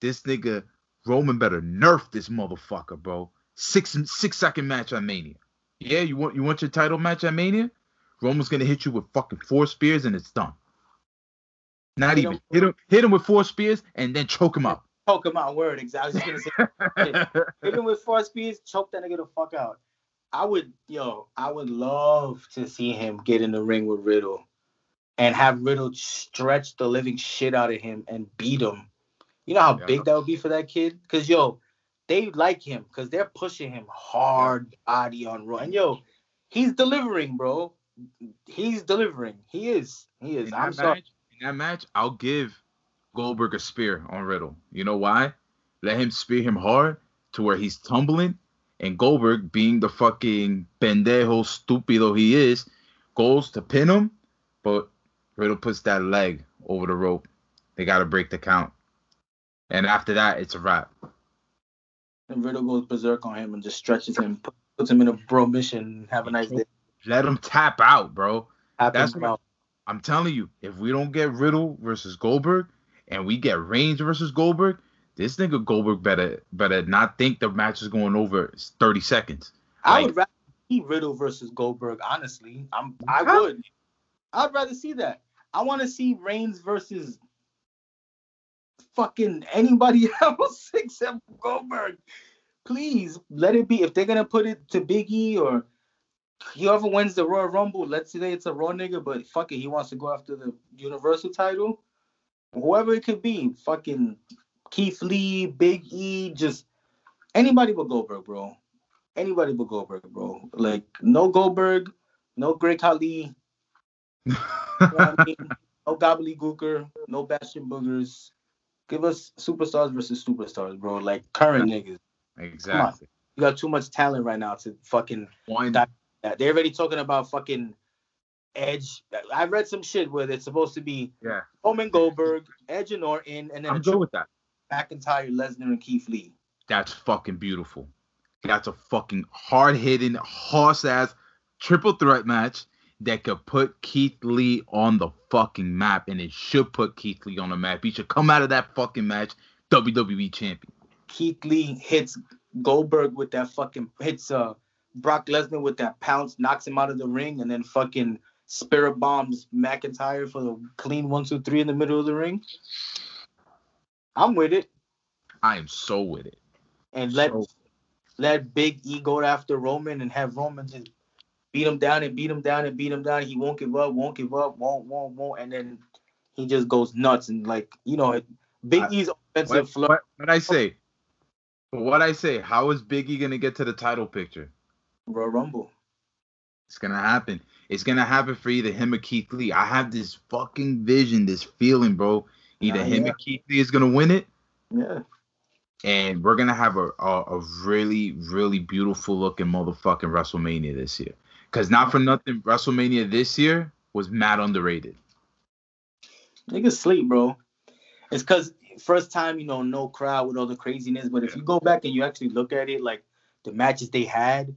this nigga Roman better nerf this motherfucker, bro. Six six second match at Mania. Yeah, you want you want your title match at Mania? Roman's gonna hit you with fucking four spears and it's done. Not Hit even him- hit him hit him with four spears and then choke him out. Choke him out. Word. Exactly. I was just gonna say. Hit him with four spears, choke that nigga the fuck out. I would, yo, I would love to see him get in the ring with Riddle and have Riddle stretch the living shit out of him and beat him. You know how Yeah. big that would be for that kid? Cause yo, they like him because they're pushing him hard body on Raw. And yo, he's delivering, bro. He's delivering. He is. He is. in I'm that sorry. match, in that match, I'll give Goldberg a spear on Riddle. You know why? Let him spear him hard to where he's tumbling, and Goldberg, being the fucking pendejo stupido he is, goes to pin him, but Riddle puts that leg over the rope. They gotta break the count, and after that, it's a wrap. And Riddle goes berserk on him and just stretches him, puts him in a bro mission. Have a nice day. Let him tap out, bro. Happen That's out. I'm telling you, if we don't get Riddle versus Goldberg and we get Reigns versus Goldberg, this nigga Goldberg better better not think the match is going over 30 seconds. I would rather see Riddle versus Goldberg. Honestly, I'm. I would. I'd rather see that. I want to see Reigns versus fucking anybody else except Goldberg. Please let it be. If they're gonna put it to Biggie or whoever wins the Royal Rumble, let's say it's a Raw nigga, but fuck it, he wants to go after the Universal title. Whoever it could be, fucking Keith Lee, Big E, just anybody but Goldberg, bro. Anybody but Goldberg, bro. Like no Goldberg, no Great Khali, you know what I mean? no gobbledygooker, no Bastion Boogers. Give us superstars versus superstars, bro. Like current niggas. exactly. You got too much talent right now to fucking One that- that. They're already talking about fucking Edge. I read some shit where it's supposed to be yeah, Roman Goldberg, Edge and Orton, and then I'm good with that. McIntyre, Lesnar, and Keith Lee. That's fucking beautiful. That's a fucking hard hitting, horse ass triple threat match. That could put Keith Lee on the fucking map, and it should put Keith Lee on the map. He should come out of that fucking match WWE champion. Keith Lee hits Goldberg with that fucking hits uh Brock Lesnar with that pounce, knocks him out of the ring, and then fucking spirit bombs McIntyre for the clean one, two, three in the middle of the ring. I'm with it. I am so with it. And let So- let Big E go after Roman and have Roman just beat him down and beat him down and beat him down. He won't give up, won't give up, won't, won't, won't, and then he just goes nuts and like you know, Big E's offensive What, flow. what, what I say? What I say? How is Biggie gonna get to the title picture? Royal Rumble. It's gonna happen. It's gonna happen for either him or Keith Lee. I have this fucking vision, this feeling, bro. Either him yeah. or Keith Lee is gonna win it, Yeah. and we're gonna have a a, a really really beautiful looking motherfucking WrestleMania this year. Cause not for nothing, WrestleMania this year was mad underrated. Niggas sleep, bro. It's cause first time, you know, no crowd with all the craziness. But if you go back and you actually look at it, like the matches they had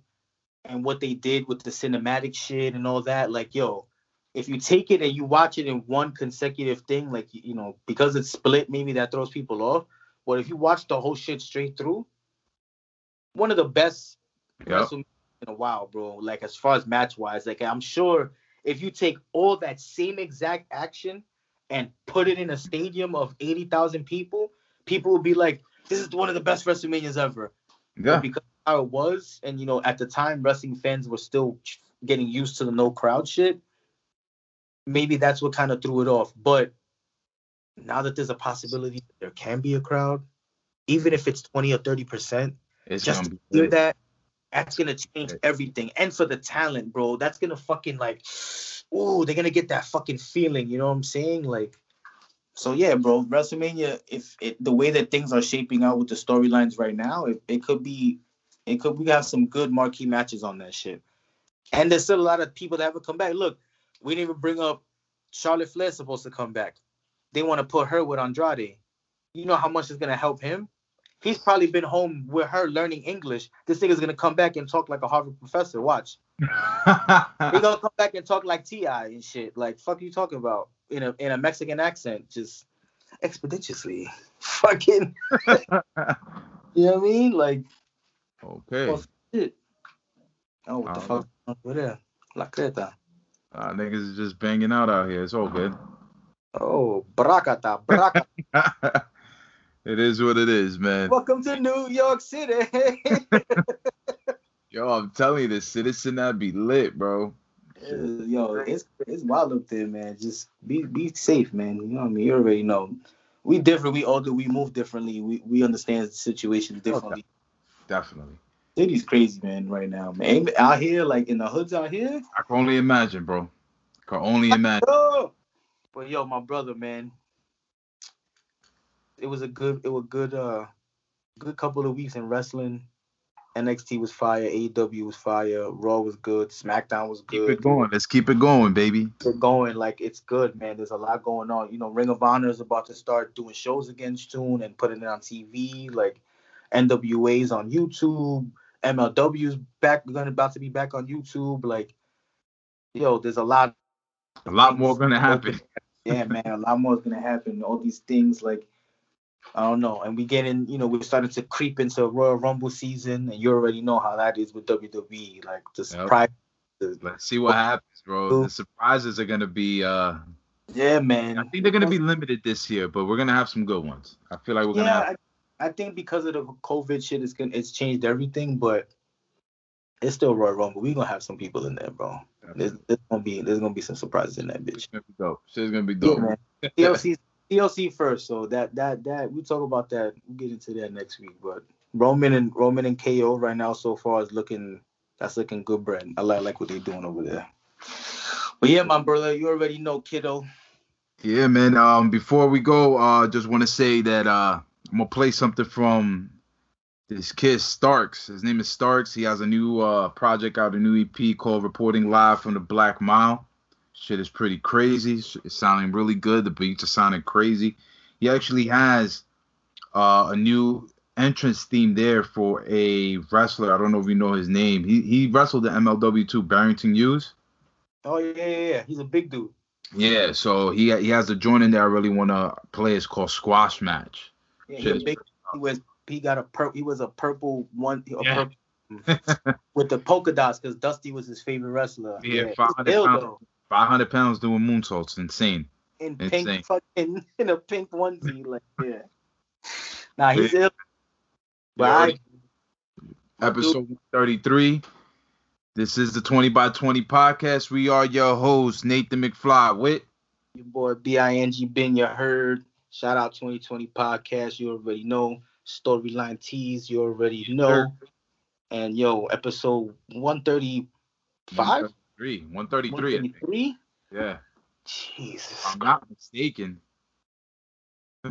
and what they did with the cinematic shit and all that, like yo, if you take it and you watch it in one consecutive thing, like you know, because it's split, maybe that throws people off. But if you watch the whole shit straight through, one of the best Yep. WrestleMania in a while, bro. Like as far as match wise, like I'm sure if you take all that same exact action and put it in a stadium of eighty thousand people, people will be like, "This is one of the best WrestleManias ever." But Yeah. because of how it was, and you know, at the time, wrestling fans were still getting used to the no crowd shit. Maybe that's what kind of threw it off. But now that there's a possibility that there can be a crowd, even if it's twenty or thirty percent, It's just gonna hear that, that's gonna change everything. And for the talent, bro, that's gonna fucking like, oh, they're gonna get that fucking feeling. You know what I'm saying? Like, so yeah, bro, WrestleMania. If it, the way that things are shaping out with the storylines right now, it, it could be, it could we have some good marquee matches on that shit. And there's still a lot of people that haven't come back. Look, we didn't even bring up Charlotte Flair supposed to come back. They want to put her with Andrade. You know how much is gonna help him? He's probably been home with her learning English. This nigga's gonna come back and talk like a Harvard professor. Watch. He gonna come back and talk like Ti and shit. Like fuck you talking about in a in a Mexican accent, just expeditiously. Fucking. you know what I mean? Like okay. oh, shit. Oh, what the don't fuck over there? La Creta. Uh, niggas is just banging out out here. It's all good. Oh, bracata, bracata. it is what it is, man. Welcome to New York City. Yo, I'm telling you, the citizen that be lit, bro. Yo, it's it's wild up there, man. Just be be safe, man. You know what I mean? You already know. We different. We older. We move differently. We we understand situations oh, differently. Definitely. City's crazy, man. Right now, man. Out here, like in the hoods out here. I can only imagine, bro. Can only imagine. Oh! But yo, my brother, man. It was a good. It was good. Uh, good couple of weeks in wrestling. NXT was fire. AEW was fire. Raw was good. SmackDown was good. Keep it going. Let's keep it going, baby. We're going like it's good, man. There's a lot going on. You know, Ring of Honor is about to start doing shows again soon and putting it on TV. Like NWA's on YouTube. MLW's back. Going about to be back on YouTube. Like, yo, there's a lot. A lot more gonna happen. Yeah, man, a lot more is gonna happen. All these things, like, I don't know. And we get in. You know, we're starting to creep into Royal Rumble season, and you already know how that is with WWE. Like, the surprise. Let's see what happens, bro. The surprises are gonna be. uh Yeah, man. I think they're gonna be limited this year, but we're gonna have some good ones. I feel like we're gonna yeah, have. I, I think because of the COVID shit, it's gonna it's changed everything, but it's still Royal Rumble. We're gonna have some people in there, bro. There's, there's gonna be there's gonna be some surprises in that bitch. It's gonna be dope. Shit's gonna be Yeah, dope. man. TLC first, so that that that we talk about that. We'll get into that next week. But Roman and Roman and KO right now so far is looking that's looking good, Brent. I like like what they're doing over there. But yeah, my brother, you already know, kiddo. Yeah, man. Um, before we go, uh, just want to say that uh, I'm gonna play something from this kid Starks. His name is Starks. He has a new uh project out, a new EP called "Reporting Live from the Black Mile." Shit is pretty crazy. It's sounding really good. The beats are sounding crazy. He actually has uh, a new entrance theme there for a wrestler. I don't know if you know his name. He he wrestled the MLW too, Barrington Hughes. Oh yeah, yeah, yeah. He's a big dude. Yeah, so he he has a joint in there I really want to play. It's called Squash Match. Yeah, he, Shit big, he was he got a pur- he was a purple one a Yeah. purple, with the polka dots because Dusty was his favorite wrestler. Yeah, he's 500 ill, pounds. though. 500 pounds doing moonsaults, insane. in Insane. pink fucking in a pink onesie, like yeah. Nah, he's ill. But You I, Episode 133. This is the 20 by 20 podcast. We are your hosts, Nathan McFly with your boy Bing Ben, you heard. Shout out 2020 podcast. You already know. Storyline tease. You already know. And yo, episode 135, 133. 133. I 133. Yeah. Jesus. I'm not mistaken.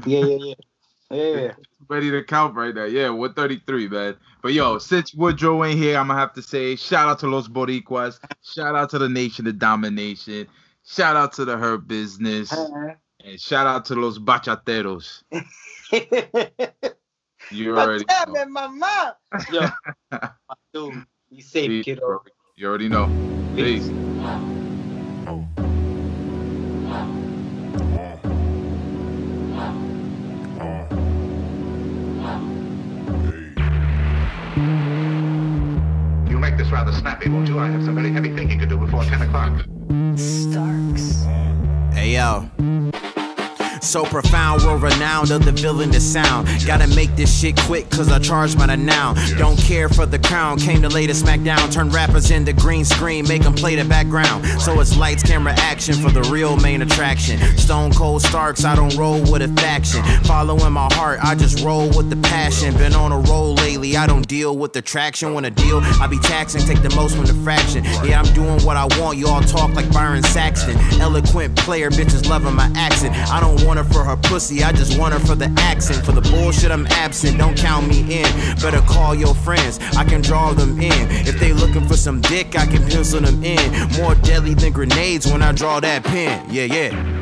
Yeah, yeah, yeah. Yeah. Ready to count right now. Yeah, 133, man. But yo, since Woodrow ain't here, I'm gonna have to say shout out to Los Boricuas, shout out to the Nation of Domination, shout out to the Hurt Business, uh-huh. and shout out to Los Bachateros. You already know. Yo, dude, you safe, kiddo. Bro. You already know. Peace. Oh. Oh. Oh. You'll make this rather snappy, won't you? I have some very heavy thinking to do before 10 o'clock. Starks. Hey yo. So profound, world renowned of the villain to sound. Gotta make this shit quick, cause I charge by the now. Don't care for the crown, came to lay the smackdown. Turn rappers into green screen, make them play the background. So it's lights, camera, action for the real main attraction. Stone cold Starks, I don't roll with a faction. Following my heart, I just roll with the passion. Been on a roll lately, I don't deal with the traction. When a deal, I be taxing, take the most from the fraction. Yeah, I'm doing what I want, you all talk like Byron Saxton. Eloquent player, bitches loving my accent. I don't want her for her pussy, I just want her for the accent. For the bullshit, I'm absent, don't count me in. Better call your friends, I can draw them in. If they looking for some dick, I can pencil them in. More deadly than grenades when I draw that pen. Yeah, yeah.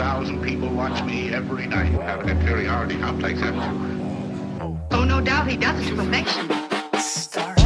2,000 people watch me every night. You have an inferiority complex, haven't you? Oh, no doubt he does it to perfection. Starks.